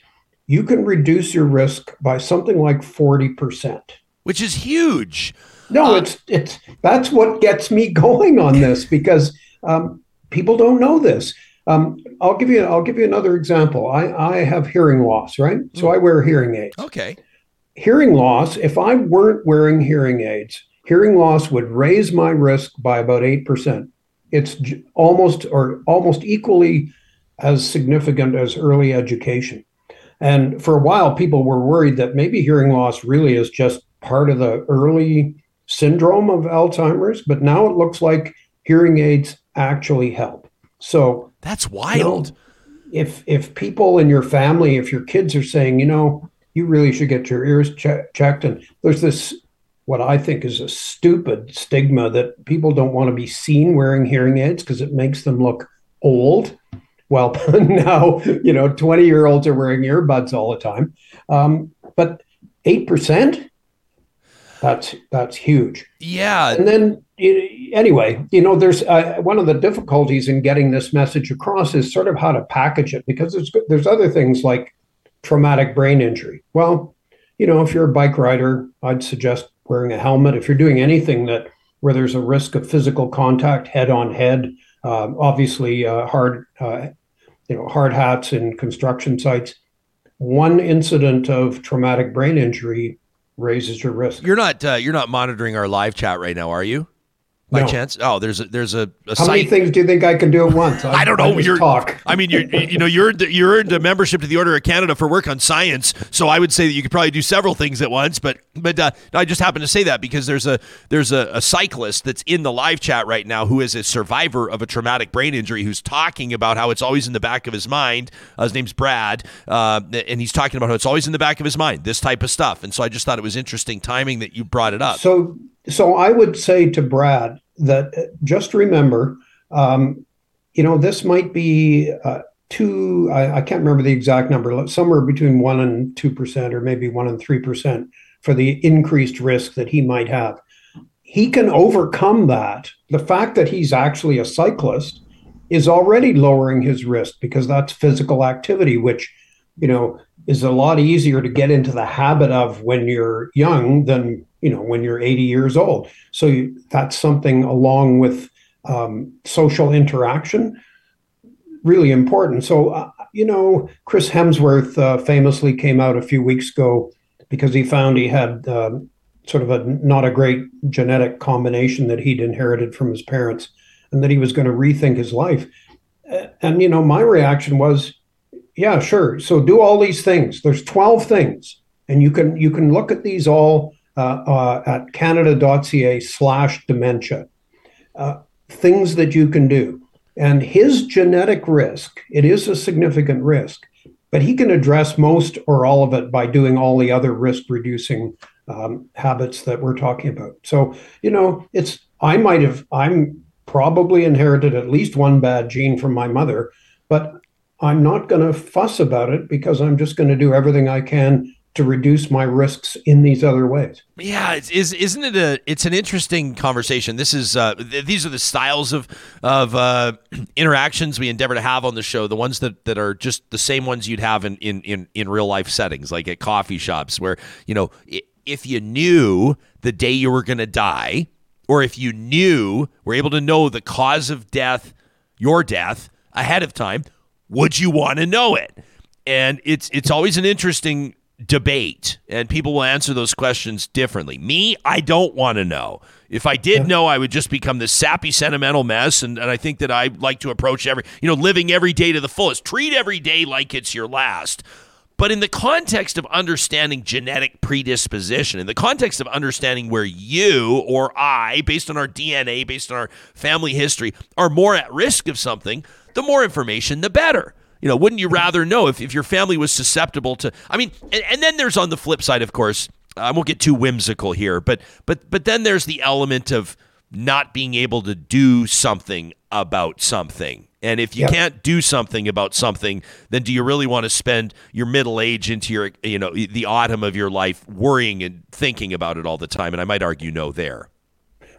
you can reduce your risk by something like 40%. Which is huge. No, uh, it's it's that's what gets me going on this because um, people don't know this. Um, I'll give you I'll give you another example. I, I have hearing loss, right? So I wear hearing aids. Okay. Hearing loss, if I weren't wearing hearing aids, hearing loss would raise my risk by about 8%. It's almost or almost equally as significant as early education. And for a while, people were worried that maybe hearing loss really is just part of the early syndrome of Alzheimer's, but now it looks like hearing aids actually help. So that's wild. You know, if if people in your family, if your kids are saying, you know, you really should get your ears che- checked, and there's this what I think is a stupid stigma that people don't want to be seen wearing hearing aids because it makes them look old. Well, now you know, twenty year olds are wearing earbuds all the time, um, but eight percent that's that's huge. Yeah. And then anyway, you know, there's uh, one of the difficulties in getting this message across is sort of how to package it because there's there's other things like traumatic brain injury. Well, you know, if you're a bike rider, I'd suggest wearing a helmet. If you're doing anything that where there's a risk of physical contact, head on head, uh, obviously uh, hard, uh, you know, hard hats in construction sites. One incident of traumatic brain injury raises your risk. You're not uh, you're not monitoring our live chat right now, are you? By no. chance? Oh, there's a there's a, a How site. many things do you think I can do at once? I, I don't know. I you're talk. I mean, you're you know you're you earned a membership to the Order of Canada for work on science, so I would say that you could probably do several things at once. But but uh, I just happen to say that because there's a there's a, a, cyclist that's in the live chat right now who is a survivor of a traumatic brain injury who's talking about how it's always in the back of his mind. Uh, his name's Brad, uh, and he's talking about how it's always in the back of his mind. This type of stuff, and so I just thought it was interesting timing that you brought it up. So so I would say to Brad that uh, just remember, um, you know, this might be uh, two, I, I, can't remember the exact number, somewhere between one and 2%, or maybe one and 3% for the increased risk that he might have. He can overcome that. The fact that he's actually a cyclist is already lowering his risk because that's physical activity, which, you know, is a lot easier to get into the habit of when you're young than you know when you're 80 years old. So you, that's something along with um, social interaction really important. So uh, you know chris hemsworth uh, famously came out a few weeks ago because he found he had um, sort of a not a great genetic combination that he'd inherited from his parents and that he was going to rethink his life. And you know my reaction was yeah sure. So do all these things. There's 12 things and you can you can look at these all uh, uh, at canada.ca slash dementia. Uh, things that you can do. And his genetic risk, it is a significant risk, but he can address most or all of it by doing all the other risk reducing um, habits that we're talking about. So, you know, it's, I might have, I'm probably inherited at least one bad gene from my mother, but I'm not going to fuss about it because I'm just going to do everything I can to reduce my risks in these other ways. Yeah, it's, is isn't it a? It's an interesting conversation. This is uh, th- these are the styles of of uh, interactions we endeavor to have on the show. The ones that, that are just the same ones you'd have in, in in in real life settings, like at coffee shops, where you know if you knew the day you were going to die, or if you knew were able to know the cause of death, your death ahead of time, would you want to know it? And it's it's always an interesting debate and people will answer those questions differently. Me, I don't want to know. If I did know, I would just become this sappy, sentimental mess. And, and I think that I like to approach every, you know, living every day to the fullest. Treat every day like it's your last. But in the context of understanding genetic predisposition, in the context of understanding where you or I, based on our DNA, based on our family history, are more at risk of something, the more information, the better. You know, wouldn't you rather know if, if your family was susceptible to? I mean, and, and then there's on the flip side, of course. I won't get too whimsical here, but but but then there's the element of not being able to do something about something. And if you yep. can't do something about something, then do you really want to spend your middle age into your, you know, the autumn of your life worrying and thinking about it all the time? And I might argue no there.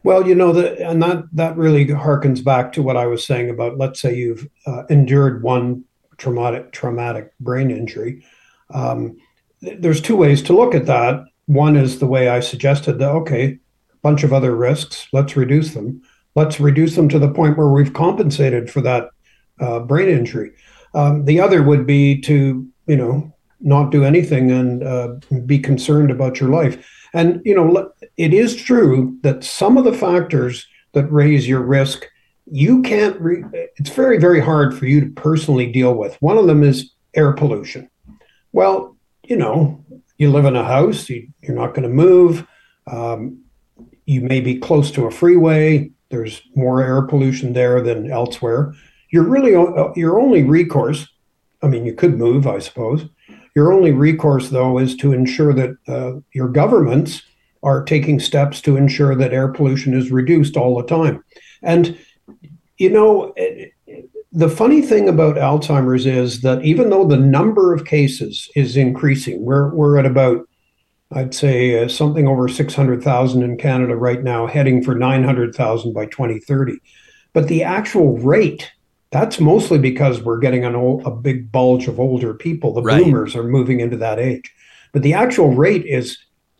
Well, you know, the, and that that really harkens back to what I was saying about. Let's say you've uh, endured one traumatic traumatic brain injury. Um, there's two ways to look at that. One is the way I suggested that okay, a bunch of other risks. Let's reduce them. Let's reduce them to the point where we've compensated for that uh, brain injury. Um, the other would be to, you know, not do anything and uh, be concerned about your life. And, you know, it is true that some of the factors that raise your risk, you can't, re- it's very, very hard for you to personally deal with. One of them is air pollution. Well, you know, you live in a house, you, are not going to move. Um, you may be close to a freeway. There's more air pollution there than elsewhere. You're really your only recourse. I mean, you could move, I suppose. Your only recourse, though, is to ensure that uh, your governments are taking steps to ensure that air pollution is reduced all the time. And you know, the funny thing about Alzheimer's is that even though the number of cases is increasing, we're we're at about I'd say uh, something over 600,000 in Canada right now, heading for 900,000 by 2030. But the actual rate, that's mostly because we're getting an old, a big bulge of older people. The right. boomers are moving into that age. But the actual rate is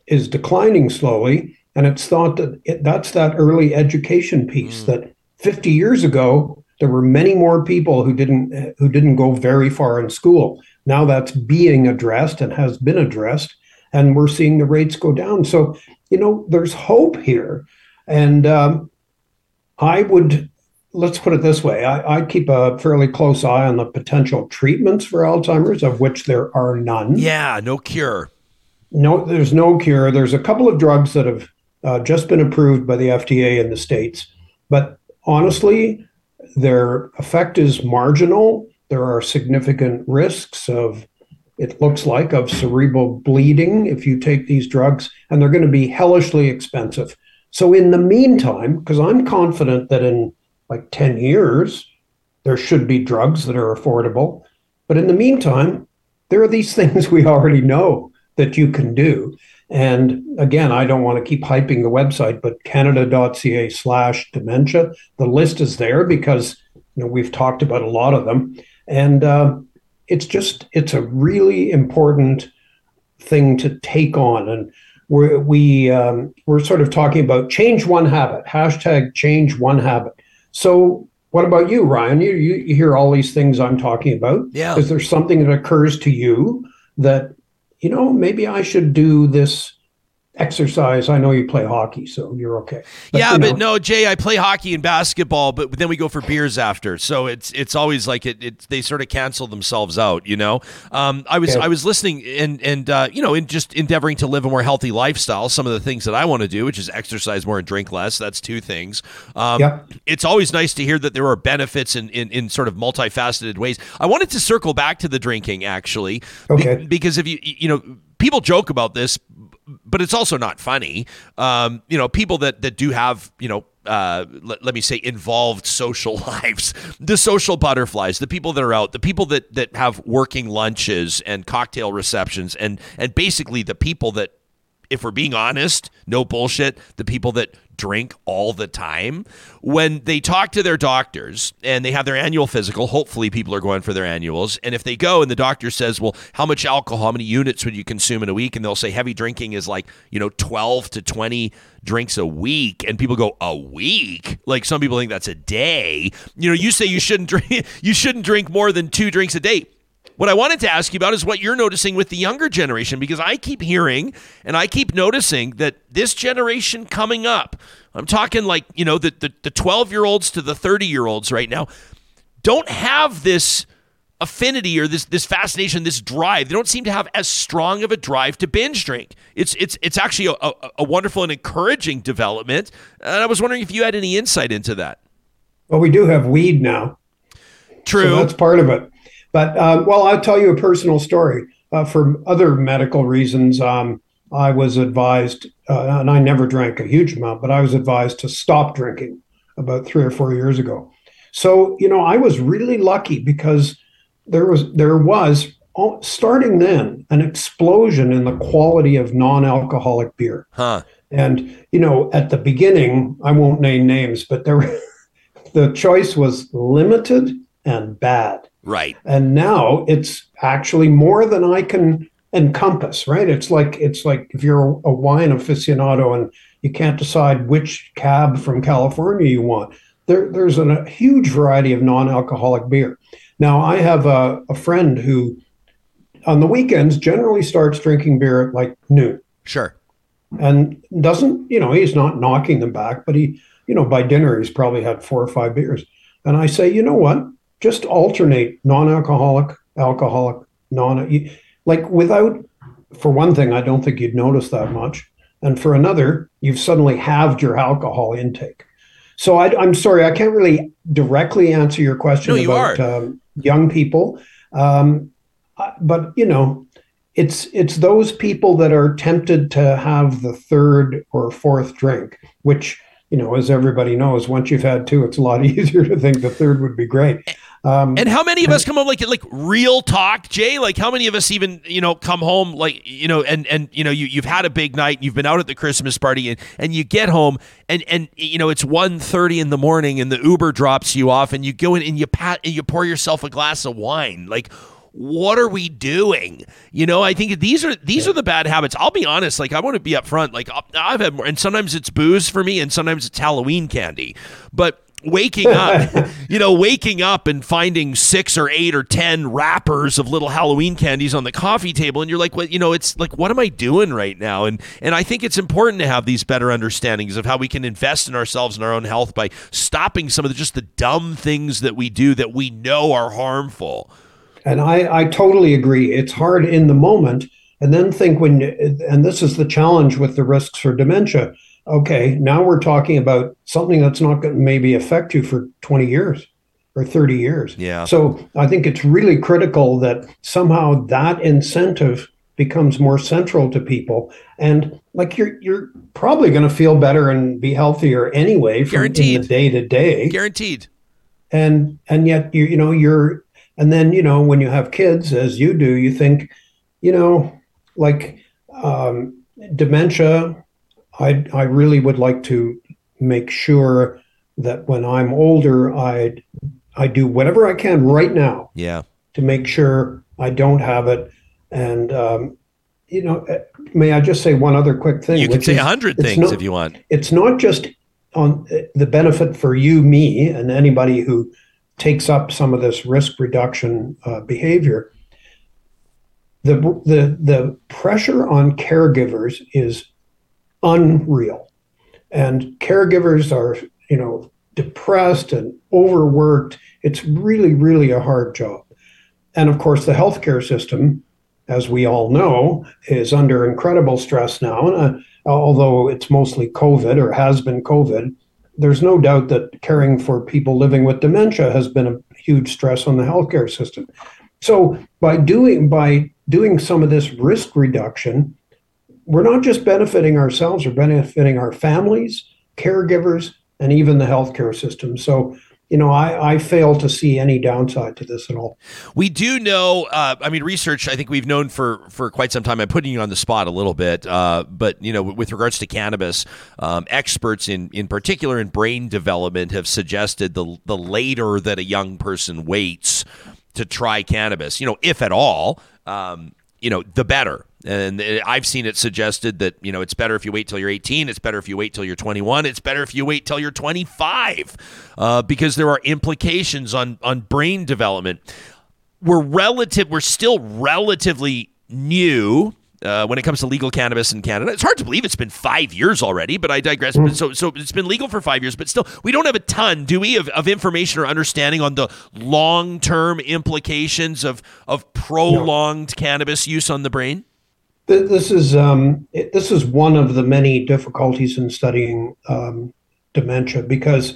is declining slowly, and it's thought that it, that's that early education piece. Mm. That 50 years ago, there were many more people who didn't who didn't go very far in school. Now that's being addressed and has been addressed and we're seeing the rates go down. So, you know, there's hope here. And um, I would, let's put it this way I, I keep a fairly close eye on the potential treatments for Alzheimer's, of which there are none. Yeah, no cure. No, there's no cure. There's a couple of drugs that have uh, just been approved by the FDA in the States. But honestly, their effect is marginal. There are significant risks of it looks like, of cerebral bleeding if you take these drugs, and they're going to be hellishly expensive. So, in the meantime, because I'm confident that in like 10 years, there should be drugs that are affordable. But in the meantime, there are these things we already know that you can do. And again, I don't want to keep hyping the website, but canada.ca slash dementia, the list is there because you know, we've talked about a lot of them. And uh, it's just it's a really important thing to take on. And we're, we um, we're sort of talking about change one habit hashtag change one habit. So what about you ryan? You, you, you hear all these things i'm talking about. Yeah. Is there something that occurs to you that you know maybe i should do this exercise. I know you play hockey, so you're okay. But, yeah, you know. but no, Jay, I play hockey and basketball, but then we go for beers after. So it's it's always like it, it they sort of cancel themselves out, you know. Um, I was okay. I was listening and and uh, you know, in just endeavoring to live a more healthy lifestyle. Some of the things that I want to do, which is exercise more and drink less. That's two things. Um, yep. It's always nice to hear that there are benefits in, in, in sort of multifaceted ways. I wanted to circle back to the drinking actually, okay. Be- because if you you know people joke about this, but it's also not funny. Um, you know, people that that do have you know uh, let, let, me say involved social lives the social butterflies the people that are out the people that that have working lunches and cocktail receptions and and basically the people that if we're being honest no bullshit the people that drink all the time. When they talk to their doctors and they have their annual physical, hopefully people are going for their annuals. And if they go and the doctor says, Well, how much alcohol, how many units would you consume in a week? And they'll say heavy drinking is like, you know, 12 to 20 drinks a week. And people go, A week? Like some people think that's a day. You know, you say you shouldn't drink you shouldn't drink more than two drinks a day. What I wanted to ask you about is what you're noticing with the younger generation, because I keep hearing and I keep noticing that this generation coming up, I'm talking like, you know, the, the, the 12 year olds to the 30 year olds right now, don't have this affinity or this this fascination, this drive. They don't seem to have as strong of a drive to binge drink. It's it's it's actually a, a, a, wonderful and encouraging development. And I was wondering if you had any insight into that. Well, we do have weed now. True, so that's part of it. But uh, well, I'll tell you a personal story. Uh, for other medical reasons, um, I was advised, uh, and I never drank a huge amount, but I was advised to stop drinking about three or four years ago. So you know, I was really lucky because there was there was starting then an explosion in the quality of non-alcoholic beer. Huh. And you know, at the beginning, I won't name names, but there, the choice was limited and bad. Right. And now it's actually more than I can encompass, right? It's like it's like if you're a wine aficionado and you can't decide which cab from California you want. There, there's an, a huge variety of non-alcoholic beer. Now, I have a, a friend who, on the weekends, generally starts drinking beer at like noon Sure. and doesn't, you know, he's not knocking them back, but he, you know, by dinner he's probably had four or five beers. And I say, you know what? Just alternate non-alcoholic, alcoholic, non like without for one thing, I don't think you'd notice that much. And for another, you've suddenly halved your alcohol intake. So I, am sorry, I can't really directly answer your question No, you about um, young people. Um, but you know, it's it's those people that are tempted to have the third or fourth drink, which you know, as everybody knows, once you've had two, it's a lot easier to think the third would be great. Um, And how many of us come home like like real talk, Jay? Like how many of us even you know come home like you know and and you know you you've had a big night, you've been out at the Christmas party, and and you get home and and you know it's 1.30 in the morning, and the Uber drops you off, and you go in and you pat and you pour yourself a glass of wine, like. What are we doing? You know, I think these are these are the bad habits. I'll be honest. Like, I want to be upfront. Like, I've had more, and sometimes it's booze for me, and sometimes it's Halloween candy. But waking up, you know, waking up and finding six or eight or ten wrappers of little Halloween candies on the coffee table, and you're like, what? You know, it's like, what am I doing right now? And and I think it's important to have these better understandings of how we can invest in ourselves and our own health by stopping some of the just the dumb things that we do that we know are harmful. And I, I totally agree. It's hard in the moment. And then think when, and this is the challenge with the risks for dementia. Okay, now we're talking about something that's not going to maybe affect you for 20 years or 30 years. Yeah. So I think it's really critical that somehow that incentive becomes more central to people. And like you're you're probably going to feel better and be healthier anyway from in the day to day Guaranteed. and and yet you you know you're and then you know when you have kids as you do you think you know like um, dementia i i really would like to make sure that when i'm older i i do whatever i can right now Yeah. to make sure i don't have it and um, you know eh, may i just say one other quick thing You can say a hundred things not- if you want. it's not just on uh, the benefit for you, me, and anybody who takes up some of this risk reduction uh, behavior. The, the the pressure on caregivers is unreal, and caregivers are you know depressed and overworked. It's really really a hard job, and of course the healthcare system, as we all know, is under incredible stress now. And uh, although it's mostly COVID or has been COVID, there's no doubt that caring for people living with dementia has been a huge stress on the healthcare system. So by doing by doing some of this risk reduction, we're not just benefiting ourselves, we're benefiting our families, caregivers, and even the healthcare system. So you know, I, I fail to see any downside to this at all. We do know. Uh, I mean, research. I think we've known for for quite some time. I'm putting you on the spot a little bit, uh, but you know, with regards to cannabis, um, experts in in particular in brain development have suggested the the later that a young person waits to try cannabis, you know, if at all, um, you know, the better. And I've seen it suggested that you know it's better if you wait till you're 18. It's better if you wait till you're 21. It's better if you wait till you're 25, uh, because there are implications on on brain development. We're relative. We're still relatively new. Uh, when it comes to legal cannabis in Canada, it's hard to believe it's been five years already. But I digress. But So, so it's been legal for five years, but still, we don't have a ton, do we, of, of information or understanding on the long term implications of of prolonged cannabis use on the brain. Th- This is um, it, this is one of the many difficulties in studying um, dementia because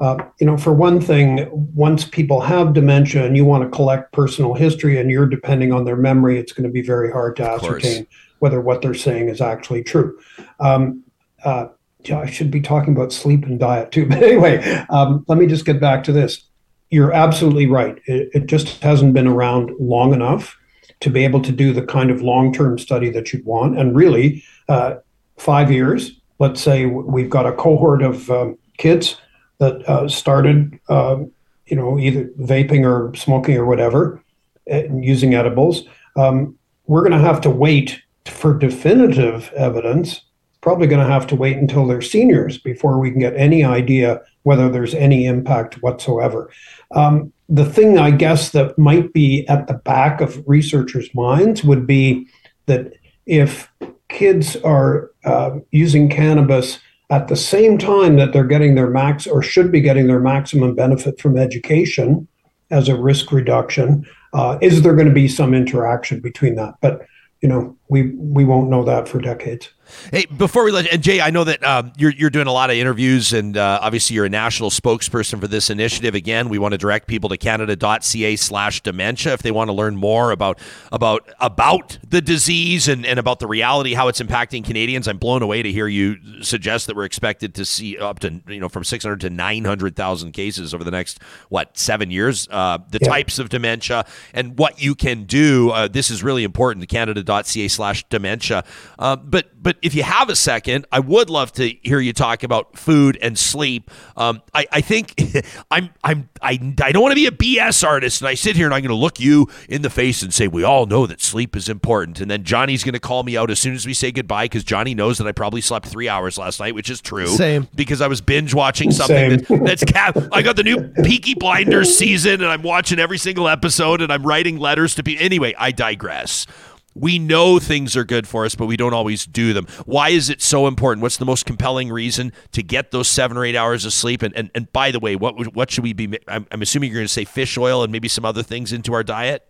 uh, you know for one thing, once people have dementia and you want to collect personal history and you're depending on their memory, it's going to be very hard to ascertain whether what they're saying is actually true. Um, uh, I should be talking about sleep and diet too, but anyway, um, let me just get back to this. You're absolutely right. It, it just hasn't been around long enough to be able to do the kind of long-term study that you'd want. And really, uh, five years. Let's say we've got a cohort of um, kids that uh, started, um, you know, either vaping or smoking or whatever, and using edibles. Um, we're going to have to wait for definitive evidence probably going to have to wait until they're seniors before we can get any idea whether there's any impact whatsoever. Um, the thing I guess that might be at the back of researchers' minds would be that if kids are uh, using cannabis at the same time that they're getting their max or should be getting their maximum benefit from education as a risk reduction, uh, is there going to be some interaction between that? But you know, we we won't know that for decades. Hey, before we let and Jay, I know that um, you're you're doing a lot of interviews, and uh, obviously you're a national spokesperson for this initiative. Again, we want to direct people to Canada.ca/dementia if they want to learn more about about about the disease and, and about the reality how it's impacting Canadians. I'm blown away to hear you suggest that we're expected to see up to you know from 600 to 900 thousand cases over the next what seven years. Uh, the yeah. types of dementia and what you can do. Uh, this is really important. Canada.ca/dementia, uh, but but if you have a second, I would love to hear you talk about food and sleep. Um, I, I, think I'm I'm I, I don't want to be a BS artist, and I sit here and I'm going to look you in the face and say we all know that sleep is important, and then Johnny's going to call me out as soon as we say goodbye because Johnny knows that I probably slept three hours last night, which is true. Same because I was binge watching something that, that's cap. I got the new Peaky Blinders season, and I'm watching every single episode, and I'm writing letters to people. Anyway, I digress we know things are good for us, but we don't always do them. Why is it so important? What's the most compelling reason to get those seven or eight hours of sleep? And and, and by the way, what what should we be? I'm, I'm assuming you're going to say fish oil and maybe some other things into our diet.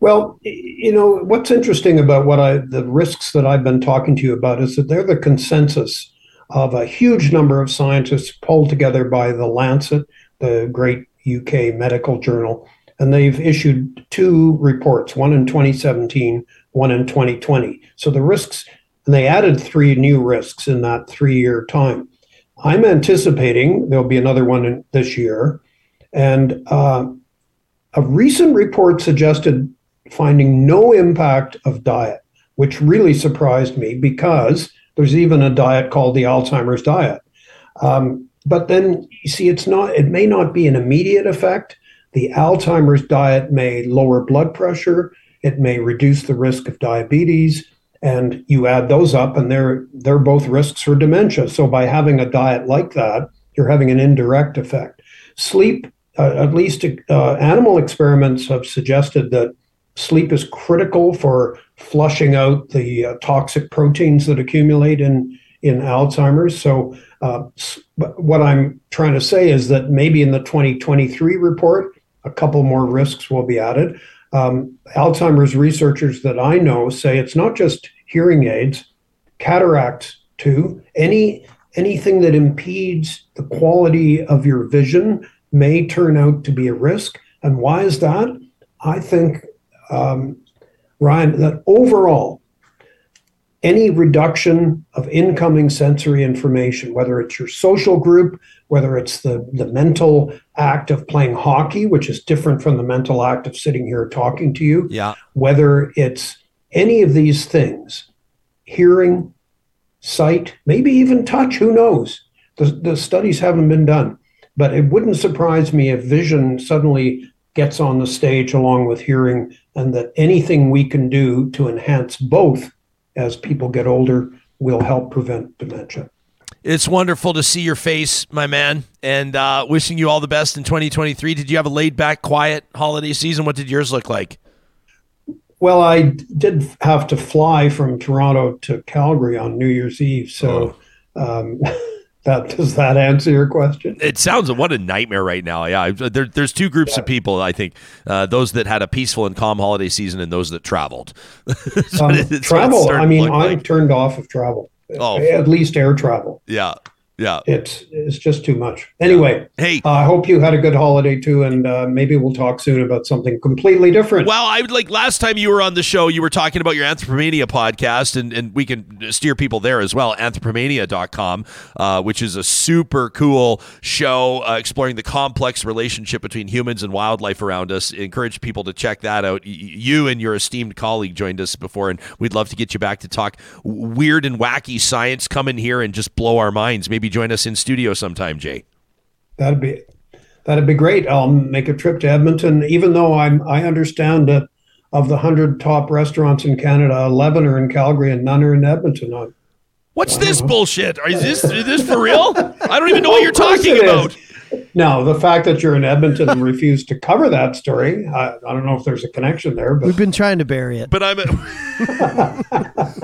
Well, you know what's interesting about what I the risks that I've been talking to you about is that they're the consensus of a huge number of scientists pulled together by the Lancet, the great UK medical journal and they've issued two reports, one in 2017, one in 2020. So the risks, and they added three new risks in that three year time. I'm anticipating there'll be another one in, this year. And uh, a recent report suggested finding no impact of diet, which really surprised me because there's even a diet called the Alzheimer's diet. Um, but then you see, it's not, it may not be an immediate effect the Alzheimer's diet may lower blood pressure, it may reduce the risk of diabetes, and you add those up, and they're they're both risks for dementia. So by having a diet like that, you're having an indirect effect. Sleep, uh, at least uh, animal experiments have suggested that sleep is critical for flushing out the uh, toxic proteins that accumulate in in Alzheimer's. So uh, what I'm trying to say is that maybe in the 2023 report, a couple more risks will be added. Um, Alzheimer's researchers that I know say it's not just hearing aids, cataracts too. Any anything that impedes the quality of your vision may turn out to be a risk. And why is that? I think, um, Ryan, that overall, any reduction of incoming sensory information, whether it's your social group, whether it's the, the mental act of playing hockey, which is different from the mental act of sitting here talking to you, yeah. whether it's any of these things, hearing, sight, maybe even touch, who knows? The, the studies haven't been done. But it wouldn't surprise me if vision suddenly gets on the stage along with hearing, and that anything we can do to enhance both as people get older will help prevent dementia. It's wonderful to see your face, my man, and uh, wishing you all the best in 2023. Did you have a laid back, quiet holiday season? What did yours look like? Well, I did have to fly from Toronto to Calgary on New Year's Eve, so oh. um, that does that answer your question? It sounds what a nightmare right now. Yeah, there, there's two groups yeah. of people. I think uh, those that had a peaceful and calm holiday season, and those that traveled. um, travel. I mean, I'm like. turned off of travel. Oh, at least air travel. Yeah, yeah, it's it's just too much. Anyway, yeah. hey, uh, I hope you had a good holiday too, and uh, maybe we'll talk soon about something completely different. Well, I would like last time you were on the show, you were talking about your Anthropomania podcast, and and we can steer people there as well. Anthropomania.com, uh, which is a super cool show uh, exploring the complex relationship between humans and wildlife around us. Encourage people to check that out. You and your esteemed colleague joined us before, and we'd love to get you back to talk weird and wacky science. Come in here and just blow our minds. Maybe join us in studio sometime, Jay. That'd be that'd be great. I'll make a trip to Edmonton, even though I'm I understand that of the hundred top restaurants in Canada, eleven are in Calgary and none are in Edmonton. What's this bullshit? Is this is this for real? I don't even know what you're talking it is. About. Now, the fact that you're in Edmonton and refuse to cover that story, I, I don't know if there's a connection there, but We've been trying to bury it. But I'm a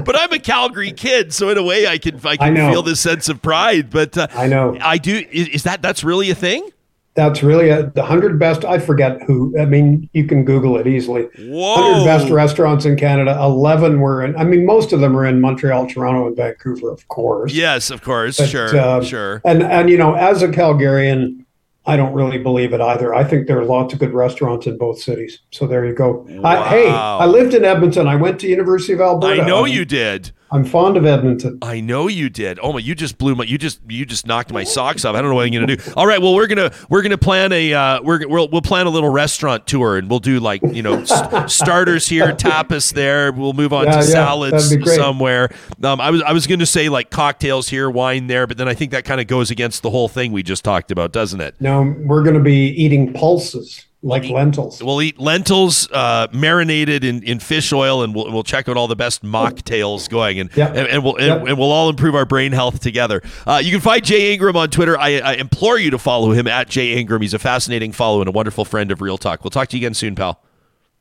but I'm a Calgary kid, so in a way I can I I can know. feel this sense of pride. But uh, I know. I do. Is, is that that's really a thing? That's really a, the 100 best. I forget who, I mean, you can Google it easily. Whoa. 100 best restaurants in Canada. 11 were in, I mean, most of them are in Montreal, Toronto, and Vancouver, of course. Yes, of course. But, sure, uh, sure. And and you know, as a Calgarian, I don't really believe it either. I think there are lots of good restaurants in both cities. So there you go. I, hey, I lived in Edmonton. I went to University of Alberta. I know you did. I'm fond of Edmonton. I know you did. Oh my! You just blew my. You just you just knocked my socks off. I don't know what I'm gonna do. All right. Well, we're gonna we're gonna plan a uh, we're we'll, we'll plan a little restaurant tour and we'll do like you know st- starters here, tapas there. We'll move on Yeah, to yeah, salads that'd be great. somewhere. Um, I was I was gonna say like cocktails here, wine there, but then I think that kind of goes against the whole thing we just talked about, doesn't it? No, we're going to be eating pulses like lentils. We'll eat lentils uh, marinated in, in fish oil, and we'll, we'll check out all the best mocktails going, and Yep. and, and we'll and, Yep. and we'll all improve our brain health together. Uh, you can find Jay Ingram on Twitter. I, I implore you to follow him at Jay Ingram. He's a fascinating follow and a wonderful friend of Real Talk. We'll talk to you again soon, pal.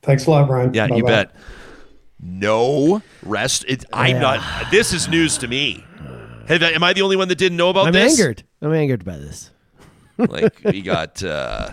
Thanks a lot, Brian. Yeah, you Bye-bye. bet. No rest. It, I'm Yeah. not. This is news to me. Have, am I the only one that didn't know about this? I'm angered. I'm angered by this. Like we got, uh,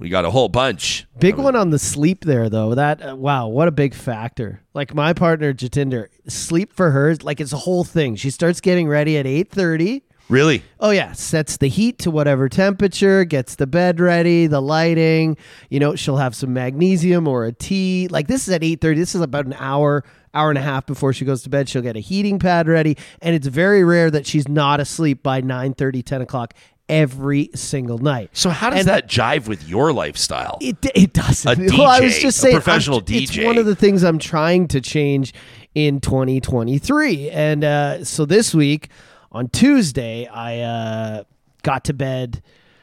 we got a whole bunch. Big one on the sleep there though. That uh, wow, what a big factor. Like my partner Jatinder, sleep for her like it's a whole thing. She starts getting ready at 8:30. Really? Oh yeah, sets the heat to whatever temperature, gets the bed ready, the lighting, you know, she'll have some magnesium or a tea. Like this is at 8:30. This is about an hour, hour and a half before she goes to bed. She'll get a heating pad ready, and it's very rare that she's not asleep by 9:30, 10 o'clock every single night. So how does And- that jive with your lifestyle? It, it doesn't. A well, I was DJ, just a saying, I'm- professional It's one of the things I'm trying to change in 2023. And uh, so this week on Tuesday, I uh, got to bed.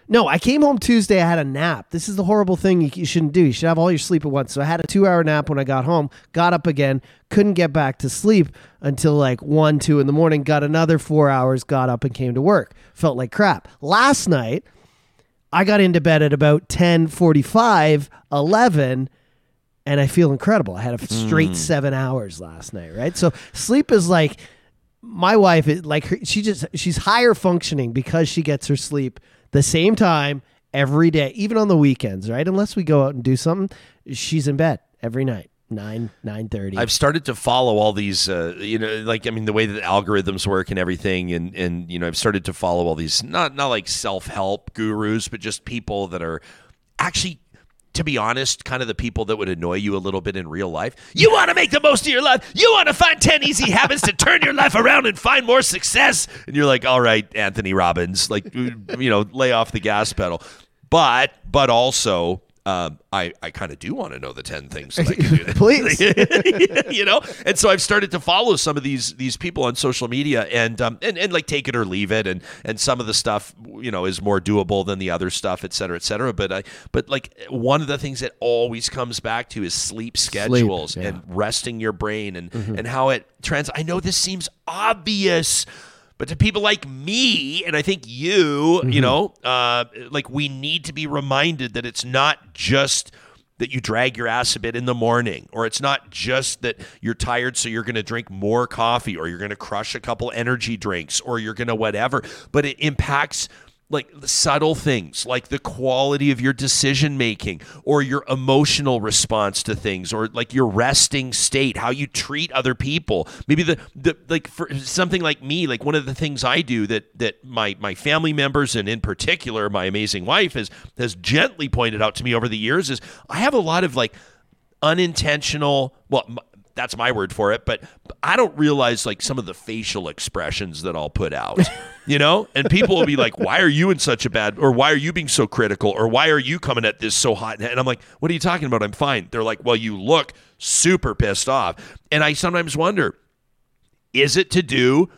No, I came home Tuesday. I had a nap. This is the horrible thing you, you shouldn't do. You should have all your sleep at once. So I had a two hour nap when I got home, got up again, couldn't get back to sleep until like one, two in the morning, got another four hours, got up and came to work. Felt like crap. Last night, I got into bed at about 10 45, 11, and I feel incredible. I had a straight hmm. seven hours last night, right? So sleep is like my wife is like her, she just she's higher functioning because she gets her sleep the same time every day, even on the weekends, right? Unless we go out and do something, she's in bed every night, nine nine thirty. I've started to follow all these, uh, you know, like I mean, the way that algorithms work and everything, and and you know, I've started to follow all these not not like self help gurus, but just people that are actually. To be honest, kind of the people that would annoy you a little bit in real life. You want to make the most of your life. You want to find 10 easy habits to turn your life around and find more success. And you're like, all right, Anthony Robbins, like, you know, lay off the gas pedal. But, but also, um, I, I kind of do want to know the 10 things that I can do. Please. you know and so i've started to follow some of these these people on social media and um and, and like take it or leave it and and some of the stuff you know is more doable than the other stuff et cetera et cetera but i but like one of the things that always comes back to is sleep schedules yeah. Mm-hmm. and resting your brain and and how it trans i know this seems obvious but to people like me, and I think you, Mm-hmm. you know, uh, like we need to be reminded that it's not just that you drag your ass a bit in the morning, or it's not just that you're tired, so you're going to drink more coffee, or you're going to crush a couple energy drinks, or you're going to whatever, but it impacts like subtle things like the quality of your decision making or your emotional response to things or like your resting state how you treat other people. Maybe the, the like for something like me like one of the things i do that that my my family members and in particular my amazing wife has has gently pointed out to me over the years is i have a lot of like unintentional well that's my word for it but i don't realize like some of the facial expressions that i'll put out you know? And people will be like why are you in such a bad or why are you being so critical or why are you coming at this so hot? And i'm like what are you talking about? I'm fine. They're like well you look super pissed off. And i sometimes wonder is it to do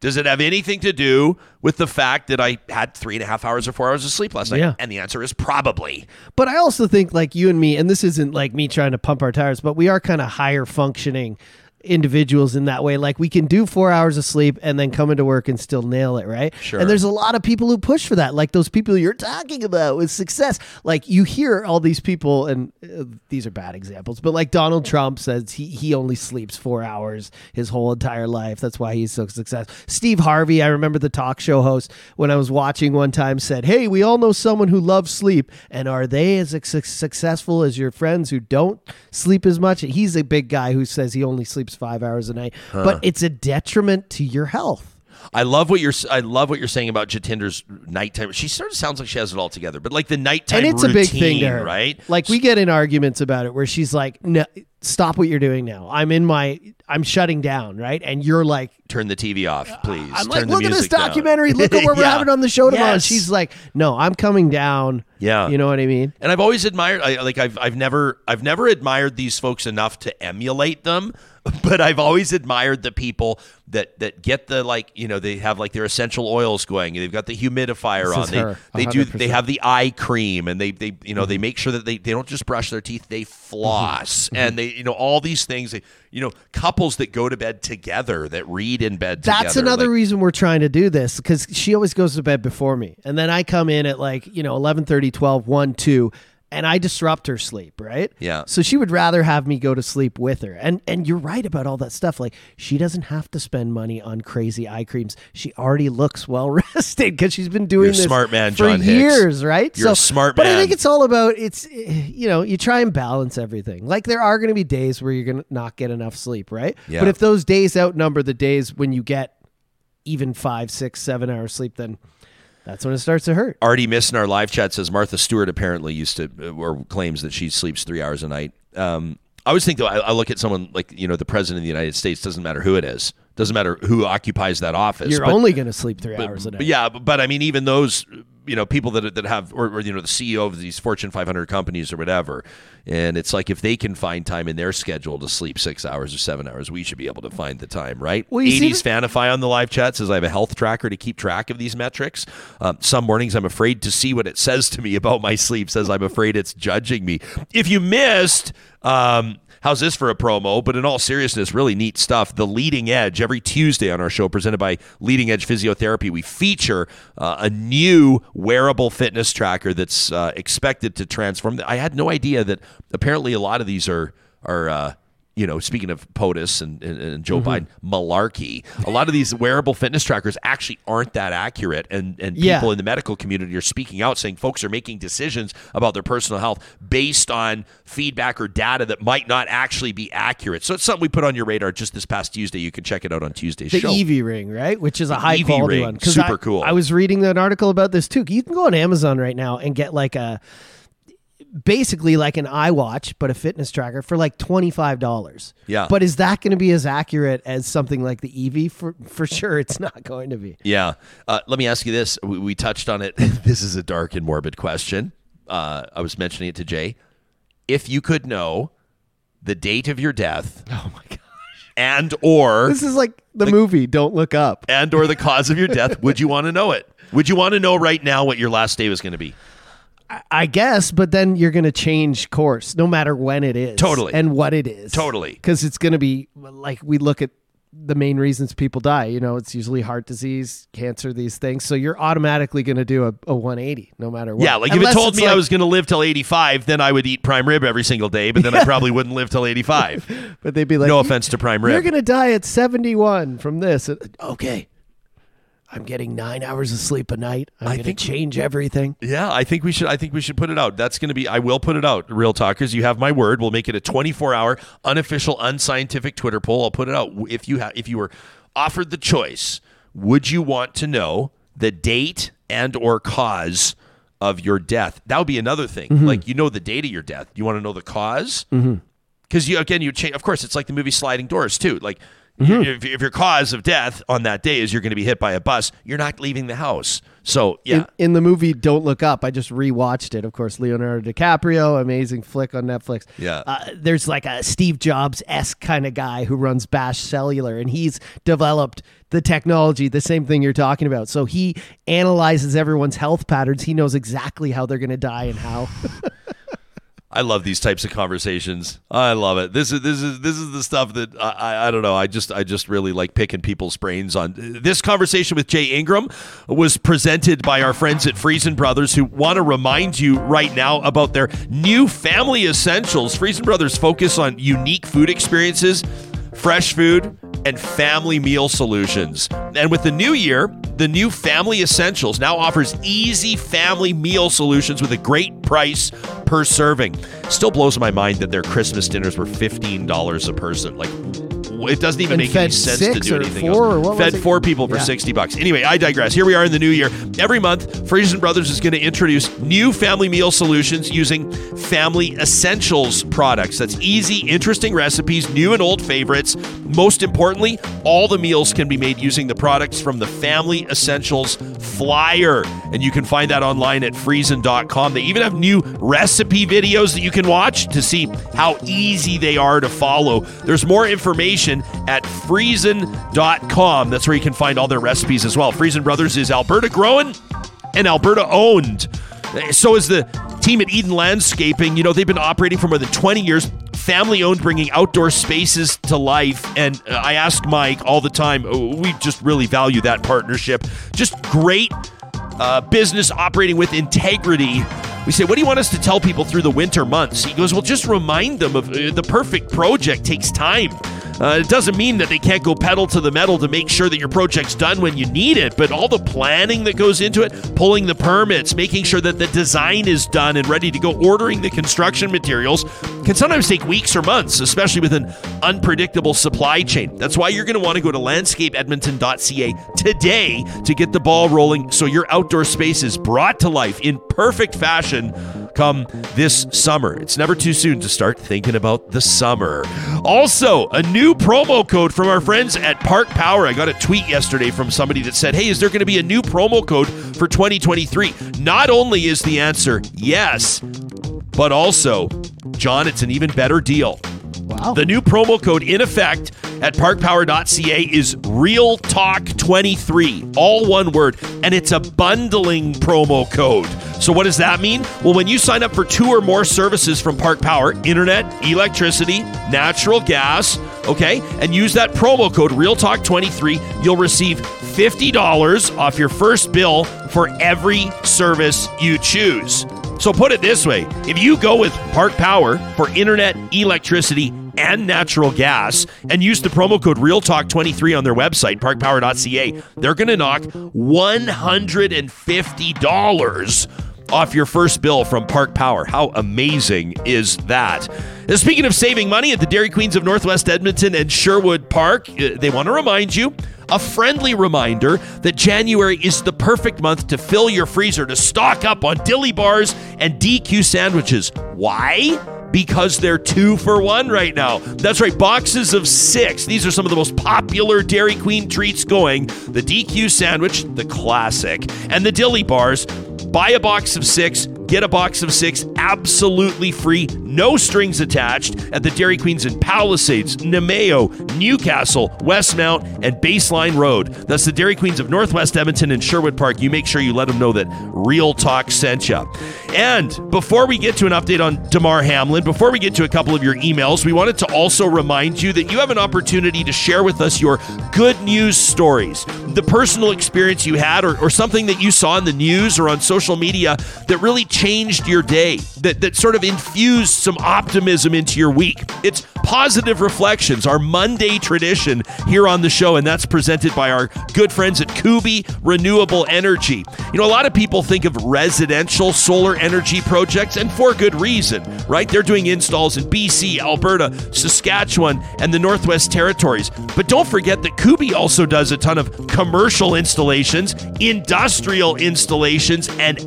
does it have anything to do with the fact that I had three and a half hours or four hours of sleep last night? Yeah. And the answer is probably. But I also think like you and me, and this isn't like me trying to pump our tires, but we are kind of higher functioning individuals in that way. Like we can do four hours of sleep and then come into work and still nail it, right? Sure. And there's a lot of people who push for that, like those people you're talking about with success. Like you hear all these people, and uh, these are bad examples, but like Donald Trump says he he only sleeps four hours his whole entire life. That's why he's so successful. Steve Harvey, I remember the talk show host when I was watching one time said, "Hey, we all know someone who loves sleep, and are they as su- successful as your friends who don't sleep as much?" He's a big guy who says he only sleeps five hours a night, but it's a detriment to your health. I love what you're. I love what you're saying about Jatinder's nighttime. She sort of sounds like she has it all together, but like the nighttime and it's a big thing to her, right? Like we get in arguments about it where she's like, "No, stop what you're doing now. I'm in my, I'm shutting down, right?" And you're like, Turn the TV off, uh, please. "I'm Turn like, look at this music down." documentary. Look at what we're having on the show tomorrow." Yes. she's like, "No, I'm coming down." Yeah. you know what I mean. And I've always admired, I, like I've I've never I've never admired these folks enough to emulate them, but I've always admired the people that that get the like you know they have like their essential oils going. They've got the humidifier This on. They they do they have the eye cream and they they you know Mm-hmm. they make sure that they they don't just brush their teeth. They floss and they you know all these things. They, you know couples that go to bed together that read in bed. That's together, another like- reason we're trying to do this because she always goes to bed before me. And then I come in at like, you know, 11 12, 1, 2, and I disrupt her sleep, right? Yeah. So she would rather have me go to sleep with her. And and you're right about all that stuff. Like she doesn't have to spend money on crazy eye creams. She already looks well rested because she's been doing this smart man, for John Hicks. years, right? You're a smart man. But I think it's all about it's you know, you try and balance everything. Like there are going to be days where you're going to not get enough sleep, right? Yeah. But if those days outnumber the days when you get even five, six, seven hours sleep, then that's when it starts to hurt. Artie Miss in our live chat says Martha Stewart apparently used to uh, or claims that she sleeps three hours a night. Um, I always think though, I, I look at someone like you know the president of the United States. Doesn't matter who it is. Doesn't matter who occupies that office. You're but- only going to sleep three but- hours a night. but yeah, but, but I mean, even those, you know, people that that have, or, or you know, the CEO of these Fortune 500 companies or whatever, and it's like if they can find time in their schedule to sleep six hours or seven hours, we should be able to find the time, right? Well, you 80s Fanify on the live chat says I have a health tracker to keep track of these metrics. Um, some mornings I'm afraid to see what it says to me about my sleep. Says I'm afraid it's judging me. If you missed. Um, How's this for a promo? But in all seriousness, really neat stuff. The Leading Edge every Tuesday on our show, presented by Leading Edge Physiotherapy. We feature uh, a new wearable fitness tracker that's uh, expected to transform. I had no idea that apparently a lot of these are are. You know, speaking of POTUS and, and, and Joe Mm-hmm. Biden, malarkey. A lot of these wearable fitness trackers actually aren't that accurate, and and Yeah. people in the medical community are speaking out, saying folks are making decisions about their personal health based on feedback or data that might not actually be accurate. So it's something we put on your radar just this past Tuesday. You can check it out on Tuesday's show. the show. Evie ring, right? Which is a high Evie quality ring, one. super I- cool. I was reading an article about this too. You can go on Amazon right now and get like a basically like an iWatch, but a fitness tracker for like twenty five dollars. Yeah. But is that going to be as accurate as something like the EV? For for sure, it's not going to be. Yeah. Uh, let me ask you this. We, we touched on it. this is a dark and morbid question. Uh, I was mentioning it to Jay. If you could know the date of your death Oh my god. and or This is like the movie Don't Look Up. and or the cause of your death, would you want to know it? Would you want to know right now what your last day was going to be? I guess, but then you're going to change course no matter when it is. Totally. And what it is. Totally. Because it's going to be like we look at the main reasons people die. You know, it's usually heart disease, cancer, these things. So you're automatically going to do a, a 180 no matter what. Yeah, like if Unless it told me I was going to live till 85, then I would eat prime rib every single day, but then I probably wouldn't live till 85. But they'd be like, no offense to prime rib. You're going to die at 71 from this. Okay. I'm getting nine hours of sleep a night. I'm I going to think- change everything. Yeah, I think we should. I think we should put it out. That's going to be. I will put it out. Real talkers, you have my word. We'll make it a 24 hour unofficial, unscientific Twitter poll. I'll put it out. If you have, if you were offered the choice, would you want to know the date and or cause of your death? That would be another thing. Mm-hmm. Like you know the date of your death. You want to know the because? Because you again, you change. Of course, it's like the movie Sliding Doors too. Like. Mm-hmm. If, if your cause of death on that day is you're going to be hit by a bus, you're not leaving the house. So yeah, in, in the movie Don't Look Up, I just rewatched it. Of course, Leonardo DiCaprio, amazing flick on Netflix. Yeah. Uh, there's like a Steve Jobs esque kind of guy who runs Bash Cellular, and he's developed the technology, the same thing you're talking about. So he analyzes everyone's health patterns. He knows exactly how they're going to die and how. I love these types of conversations. I love it. This is this is this is the stuff that I, I, I don't know. I just I just really like picking people's brains on. This conversation with Jay Ingram was presented by our friends at Freson Brothers, who want to remind you right now about their new family essentials. Freson Brothers focus on unique food experiences, fresh food, and family meal solutions. And with the new year, the new Family Essentials now offers easy family meal solutions with a great price per serving. Still blows my mind that their Christmas dinners were $15 a person. Like, it doesn't even And make any sense to do anything four, else. or what was fed four people for Yeah. 60 bucks. Anyway, I digress. Here we are in the new year. Every month, Freson Brothers is going to introduce new family meal solutions using Family Essentials products. That's easy, interesting recipes, new and old favorites. Most importantly, all the meals can be made using the products from the Family Essentials flyer. And you can find that online at Friesen.com. They even have new recipe videos that you can watch to see how easy they are to follow. There's more information at Friesen.com. That's where you can find all their recipes as well. Freson Brothers is Alberta grown and Alberta owned. So is the team at Eden Landscaping. You know, they've been operating for more than 20 years, family owned, bringing outdoor spaces to life. And uh, I ask Mike all the time, uh, we just really value that partnership. Just great uh, business operating with integrity. We say, What do you want us to tell people through the winter months? He goes, Well, just remind them of uh, the perfect project takes time. Uh, it doesn't mean that they can't go pedal to the metal to make sure that your project's done when you need it, but all the planning that goes into it, pulling the permits, making sure that the design is done and ready to go, ordering the construction materials can sometimes take weeks or months, especially with an unpredictable supply chain. That's why you're going to want to go to landscapeedmonton.ca today to get the ball rolling so your outdoor space is brought to life in perfect fashion come this summer. It's never too soon to start thinking about the summer. Also, a new promo code from our friends at Park Power. I got a tweet yesterday from somebody that said, Hey, is there going to be a new promo code for 2023? Not only is the answer yes, but also, John, it's an even better deal. Wow. The new promo code in effect at parkpower.ca is Real Talk 23, all one word, and it's a bundling promo code. So what does that mean? Well, when you sign up for two or more services from Park Power, internet, electricity, natural gas, okay, and use that promo code Real Talk 23, you'll receive $50 off your first bill for every service you choose. So put it this way if you go with Park Power for internet, electricity, and natural gas and use the promo code RealTalk23 on their website, parkpower.ca, they're going to knock $150 off your first bill from Park Power. How amazing is that? Now, speaking of saving money at the Dairy Queens of Northwest Edmonton and Sherwood Park, uh, they want to remind you a friendly reminder that January is the perfect month to fill your freezer to stock up on dilly bars and DQ sandwiches. Why? Because they're two for one right now. That's right, boxes of six. These are some of the most popular Dairy Queen treats going the DQ sandwich, the classic, and the dilly bars. Buy a box of six, get a box of six absolutely free, no strings attached at the Dairy Queens in Palisades, Namao, Newcastle, Westmount, and Baseline Road. That's the Dairy Queens of Northwest Edmonton and Sherwood Park. You make sure you let them know that Real Talk sent you. And before we get to an update on Damar Hamlin, before we get to a couple of your emails, we wanted to also remind you that you have an opportunity to share with us your good news stories, the personal experience you had, or, or something that you saw in the news or on social media that really changed your day, that, that sort of infused some optimism into your week. It's Positive Reflections, our Monday tradition here on the show, and that's presented by our good friends at Kuby Renewable Energy. You know, a lot of people think of residential solar energy projects, and for good reason, right? They're doing installs in BC, Alberta, Saskatchewan, and the Northwest Territories. But don't forget that Kuby also does a ton of commercial installations, industrial installations, and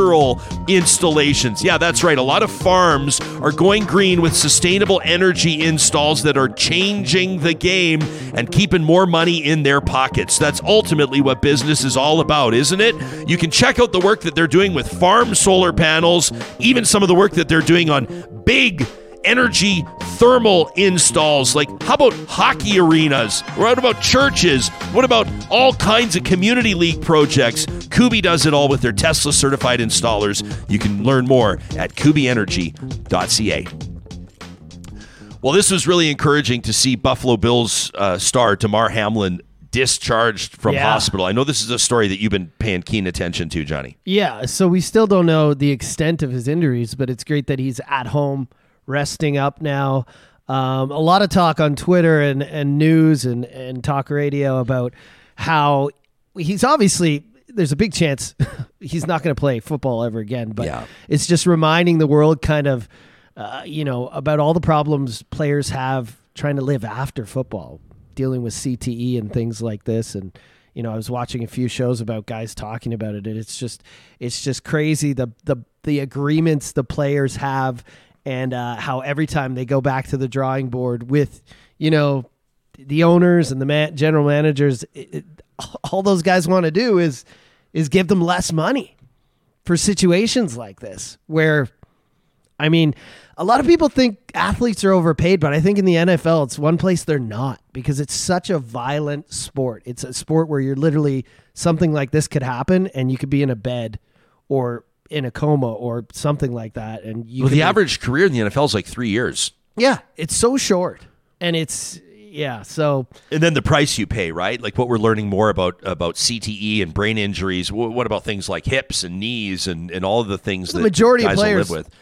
agricultural installations. Yeah, that's right. A lot of farms are going green with sustainable energy installs that are changing the game and keeping more money in their pockets. That's ultimately what business is all about, isn't it? You can check out the work that they're doing with farm solar panels, even some of the work that they're doing on big energy thermal installs like how about hockey arenas what about churches what about all kinds of community league projects Kuby does it all with their Tesla certified installers. You can learn more at kubyenergy.ca. Well, this was really encouraging to see Buffalo Bills uh, star Damar Hamlin discharged from Yeah. hospital. I know this is a story that you've been paying keen attention to, Johnny. Yeah, so we still don't know the extent of his injuries, but it's great that he's at home, resting up now. Um, a lot of talk on Twitter and, and news and, and talk radio about how he's obviously there's a big chance he's not going to play football ever again. But Yeah. it's just reminding the world kind of, uh, you know, about all the problems players have trying to live after football, dealing with CTE and things like this. And you know, I was watching a few shows about guys talking about it, and it's just, it's just crazy the the the agreements the players have, and uh, how every time they go back to the drawing board with, you know, the owners and the man, general managers, it, it, all those guys want to do is is give them less money for situations like this where I mean, a lot of people think athletes are overpaid, but I think in the NFL it's one place they're not because it's such a violent sport. It's a sport where you're literally something like this could happen and you could be in a bed or in a coma or something like that and you Well, the be- average career in the NFL is like three years. Yeah, it's so short. And it's yeah, so And then the price you pay, right? Like what we're learning more about about CTE and brain injuries. Wh- What about things like hips and knees and, and all of the things The that majority of players- live with?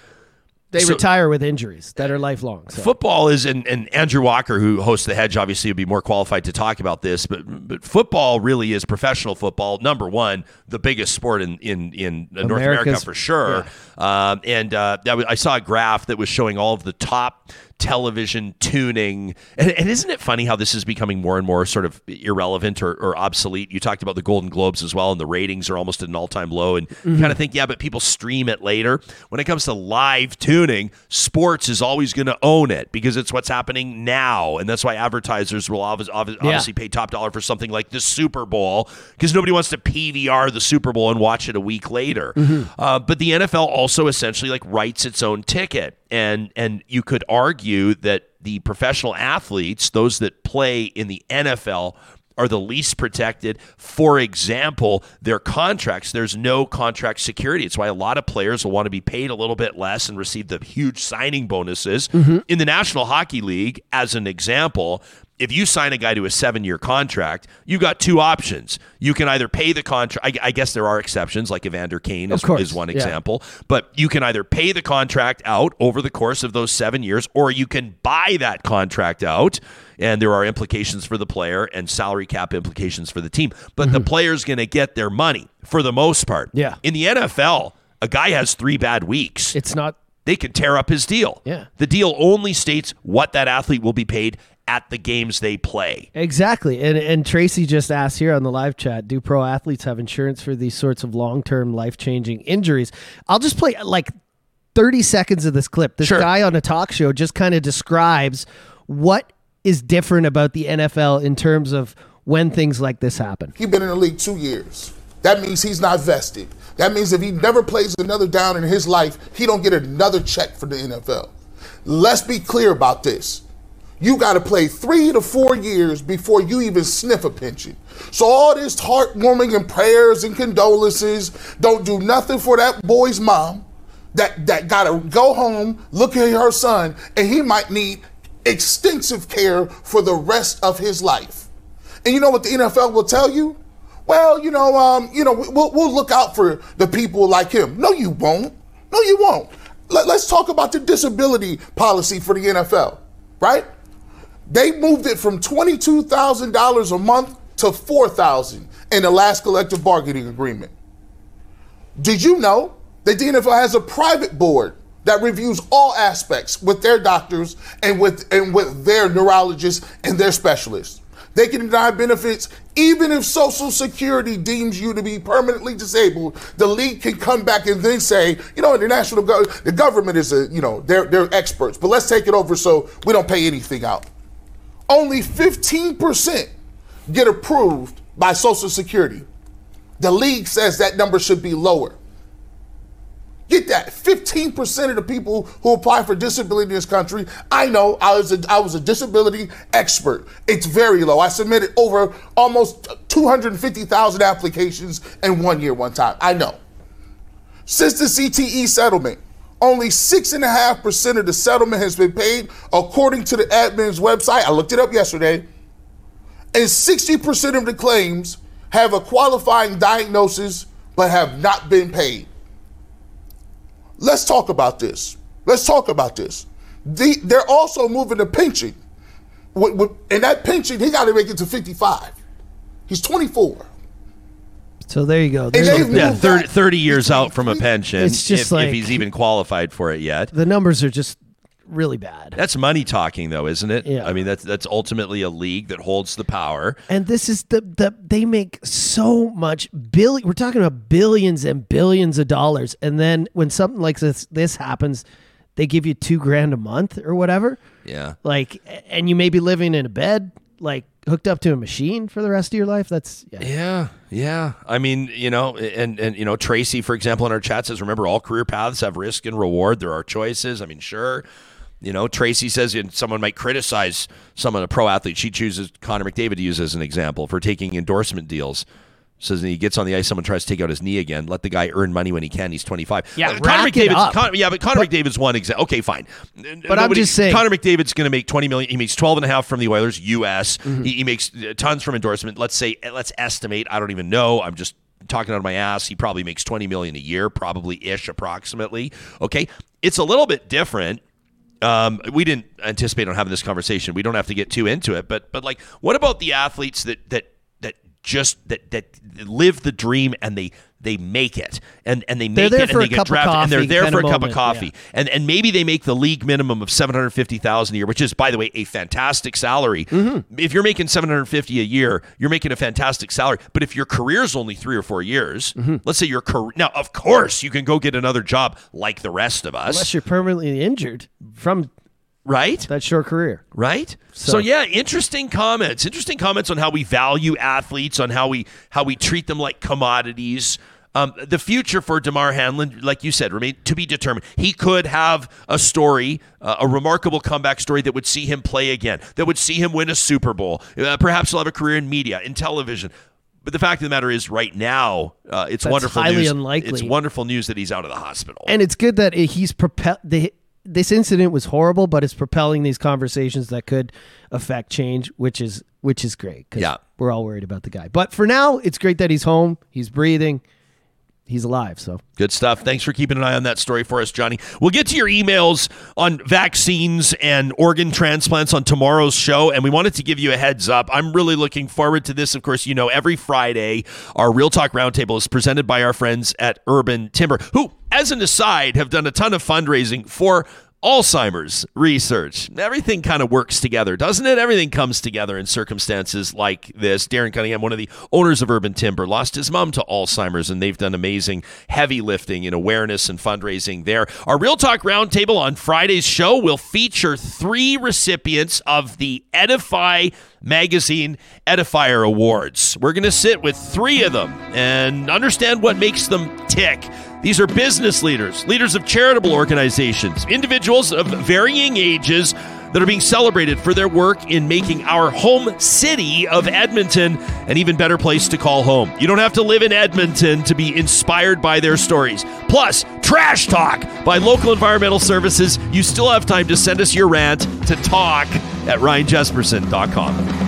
They So- retire with injuries that are lifelong. So. Football is, and, and Andrew Walker, who hosts the Hedge, obviously would be more qualified to talk about this. But but football really is professional football. Number one, the biggest sport in in in North America for sure. Um, and uh, I saw a graph that was showing all of the top television tuning. And, and isn't it funny how this is becoming more and more sort of irrelevant or, or obsolete? You talked about the Golden Globes as well, and the ratings are almost at an all time low. And you kind of think, yeah, but people stream it later. When it comes to live tuning, sports is always going to own it because it's what's happening now. And that's why advertisers will obvi- obvi- obviously pay top dollar for something like the Super Bowl because nobody wants to PVR the Super Bowl and watch it a week later. Uh, but the NFL also essentially like writes its own ticket, and and you could argue that the professional athletes, those that play in the NFL. Are the least protected. For example, their contracts, there's no contract security. It's why a lot of players will want to be paid a little bit less and receive the huge signing bonuses. Mm-hmm. In the National Hockey League, as an example, if you sign a guy to a seven year contract, you've got two options. You can either pay the contract. I, I guess there are exceptions, like Evander Kane is, is one yeah. example. But you can either pay the contract out over the course of those seven years, or you can buy that contract out. And there are implications for the player and salary cap implications for the team. But the player's going to get their money for the most part. Mm-hmm. Yeah. In the NFL, a guy has three bad weeks it's not they can tear up his deal. Yeah. The deal only states what that athlete will be paid at the games they play. Exactly. And and Tracy just asked here on the live chat, do pro athletes have insurance for these sorts of long-term life-changing injuries? I'll just play like 30 seconds of this clip. This Sure. guy on a talk show just kind of describes what is different about the NFL in terms of when things like this happen. He's been in the league two years. That means he's not vested. That means if he never plays another down in his life, he don't get another check for the NFL. Let's be clear about this. You got to play three to four years before you even sniff a pension. So all this heartwarming and prayers and condolences don't do nothing for that boy's mom that that got to go home, look at her son, and he might need extensive care for the rest of his life. And you know what the NFL will tell you? Well, you know, um, you know, we'll, we'll look out for the people like him. No, you won't. No, you won't. Let, us talk about the disability policy for the NFL, right? They moved it from twenty-two thousand dollars a month to four thousand in the last collective bargaining agreement. Did you know that the NFL has a private board that reviews all aspects with their doctors and with and with their neurologists and their specialists? They can deny benefits even if Social Security deems you to be permanently disabled. The league can come back and then say, you know, the national go- the government is a you know they're they're experts, but let's take it over so we don't pay anything out. Only 15% get approved by Social Security. The league says that number should be lower. Get that. 15% of the people who apply for disability in this country, I know I was a, I was a disability expert. It's very low. I submitted over almost 250,000 applications in one year, one time. I know. Since the CTE settlement, only 6.5% of the settlement has been paid, according to the admin's website. I looked it up yesterday. And 60% of the claims have a qualifying diagnosis but have not been paid. Let's talk about this. Let's talk about this. The, they're also moving the pension. And that pension, he got to make it to 55. He's 24. So there you go. There's they've Yeah, moved 30, that. 30 years out from a pension. It's just if, like- if he's even qualified for it yet. the numbers are just really bad. That's money talking, though, isn't it? Yeah. I mean, that's that's ultimately a league that holds the power. And this is the the they make so much billion. We're talking about billions and billions of dollars, and then when something like this this happens, they give you two grand a month or whatever. Yeah. Like, and you may be living in a bed, like hooked up to a machine for the rest of your life. That's yeah. Yeah, yeah. I mean, you know, and and you know, Tracy, for example, in our chat says, remember, all career paths have risk and reward. There are choices. I mean, sure. You know, Tracy says and someone might criticize someone, a pro athlete. She chooses Connor McDavid to use as an example for taking endorsement deals. Says he gets on the ice, someone tries to take out his knee again. Let the guy earn money when he can. He's 25. Yeah, Uh, Connor McDavid's. Con- yeah, but Connor McDavid's one example. Okay, fine. But I'm just saying- Connor McDavid's going to make 20 million. He makes 12 and a half from the Oilers, US. Mm-hmm. He, he makes uh, tons from endorsement. Let's say, let's estimate. I don't even know. I'm just talking out of my ass. He probably makes 20 million a year, probably ish, approximately. Okay, it's a little bit different. Um, we didn't anticipate on having this conversation. We don't have to get too into it, but but like, what about the athletes that that just that that live the dream and they they make it and and they make it and they get drafted and they're there for a cup of coffee yeah. and and maybe they make the league minimum of seven hundred fifty thousand a year, which is by the way a fantastic salary. Mm-hmm. If you're making seven hundred fifty a year, you're making a fantastic salary. But if your career's only three or four years, Mm-hmm. let's say your career now, of course you can go get another job like the rest of us, Unless you're permanently injured from right? that short career. right so, yeah interesting comments interesting comments on how we value athletes on how we how we treat them like commodities um, the future for Damar Hamlin, like you said, remain to be determined. He could have a story, uh, a remarkable comeback story that would see him play again, that would see him win a Super Bowl. Uh, perhaps he'll have a career in media, in television. But the fact of the matter is, right now, uh, it's That's wonderful highly news. unlikely. It's wonderful news that he's out of the hospital. And it's good that he's propel. This incident was horrible, but it's propelling these conversations that could affect change, which is which is great. 'cause Yeah. we're all worried about the guy. But for now, it's great that he's home. He's breathing. He's alive. So Good stuff. Thanks for keeping an eye on that story for us, Johnny. We'll get to your emails on vaccines and organ transplants on tomorrow's show. And we wanted to give you a heads up. I'm really looking forward to this. Of course, you know, every Friday, our Real Talk Roundtable is presented by our friends at Urban Timber, who, as an aside, have done a ton of fundraising for Alzheimer's research. Everything kind of works together, doesn't it? Everything comes together in circumstances like this. Darren Cunningham, one of the owners of Urban Timber, lost his mom to Alzheimer's, and they've done amazing heavy lifting in awareness and fundraising there. Our Real Talk Roundtable on Friday's show will feature three recipients of the Edify Magazine Edifier Awards. We're going to sit with three of them and understand what makes them tick. These are business leaders, leaders of charitable organizations, individuals of varying ages that are being celebrated for their work in making our home city of Edmonton an even better place to call home. You don't have to live in Edmonton to be inspired by their stories. Plus, trash talk by local environmental services. You still have time to send us your rant to talk at ryanjesperson.com.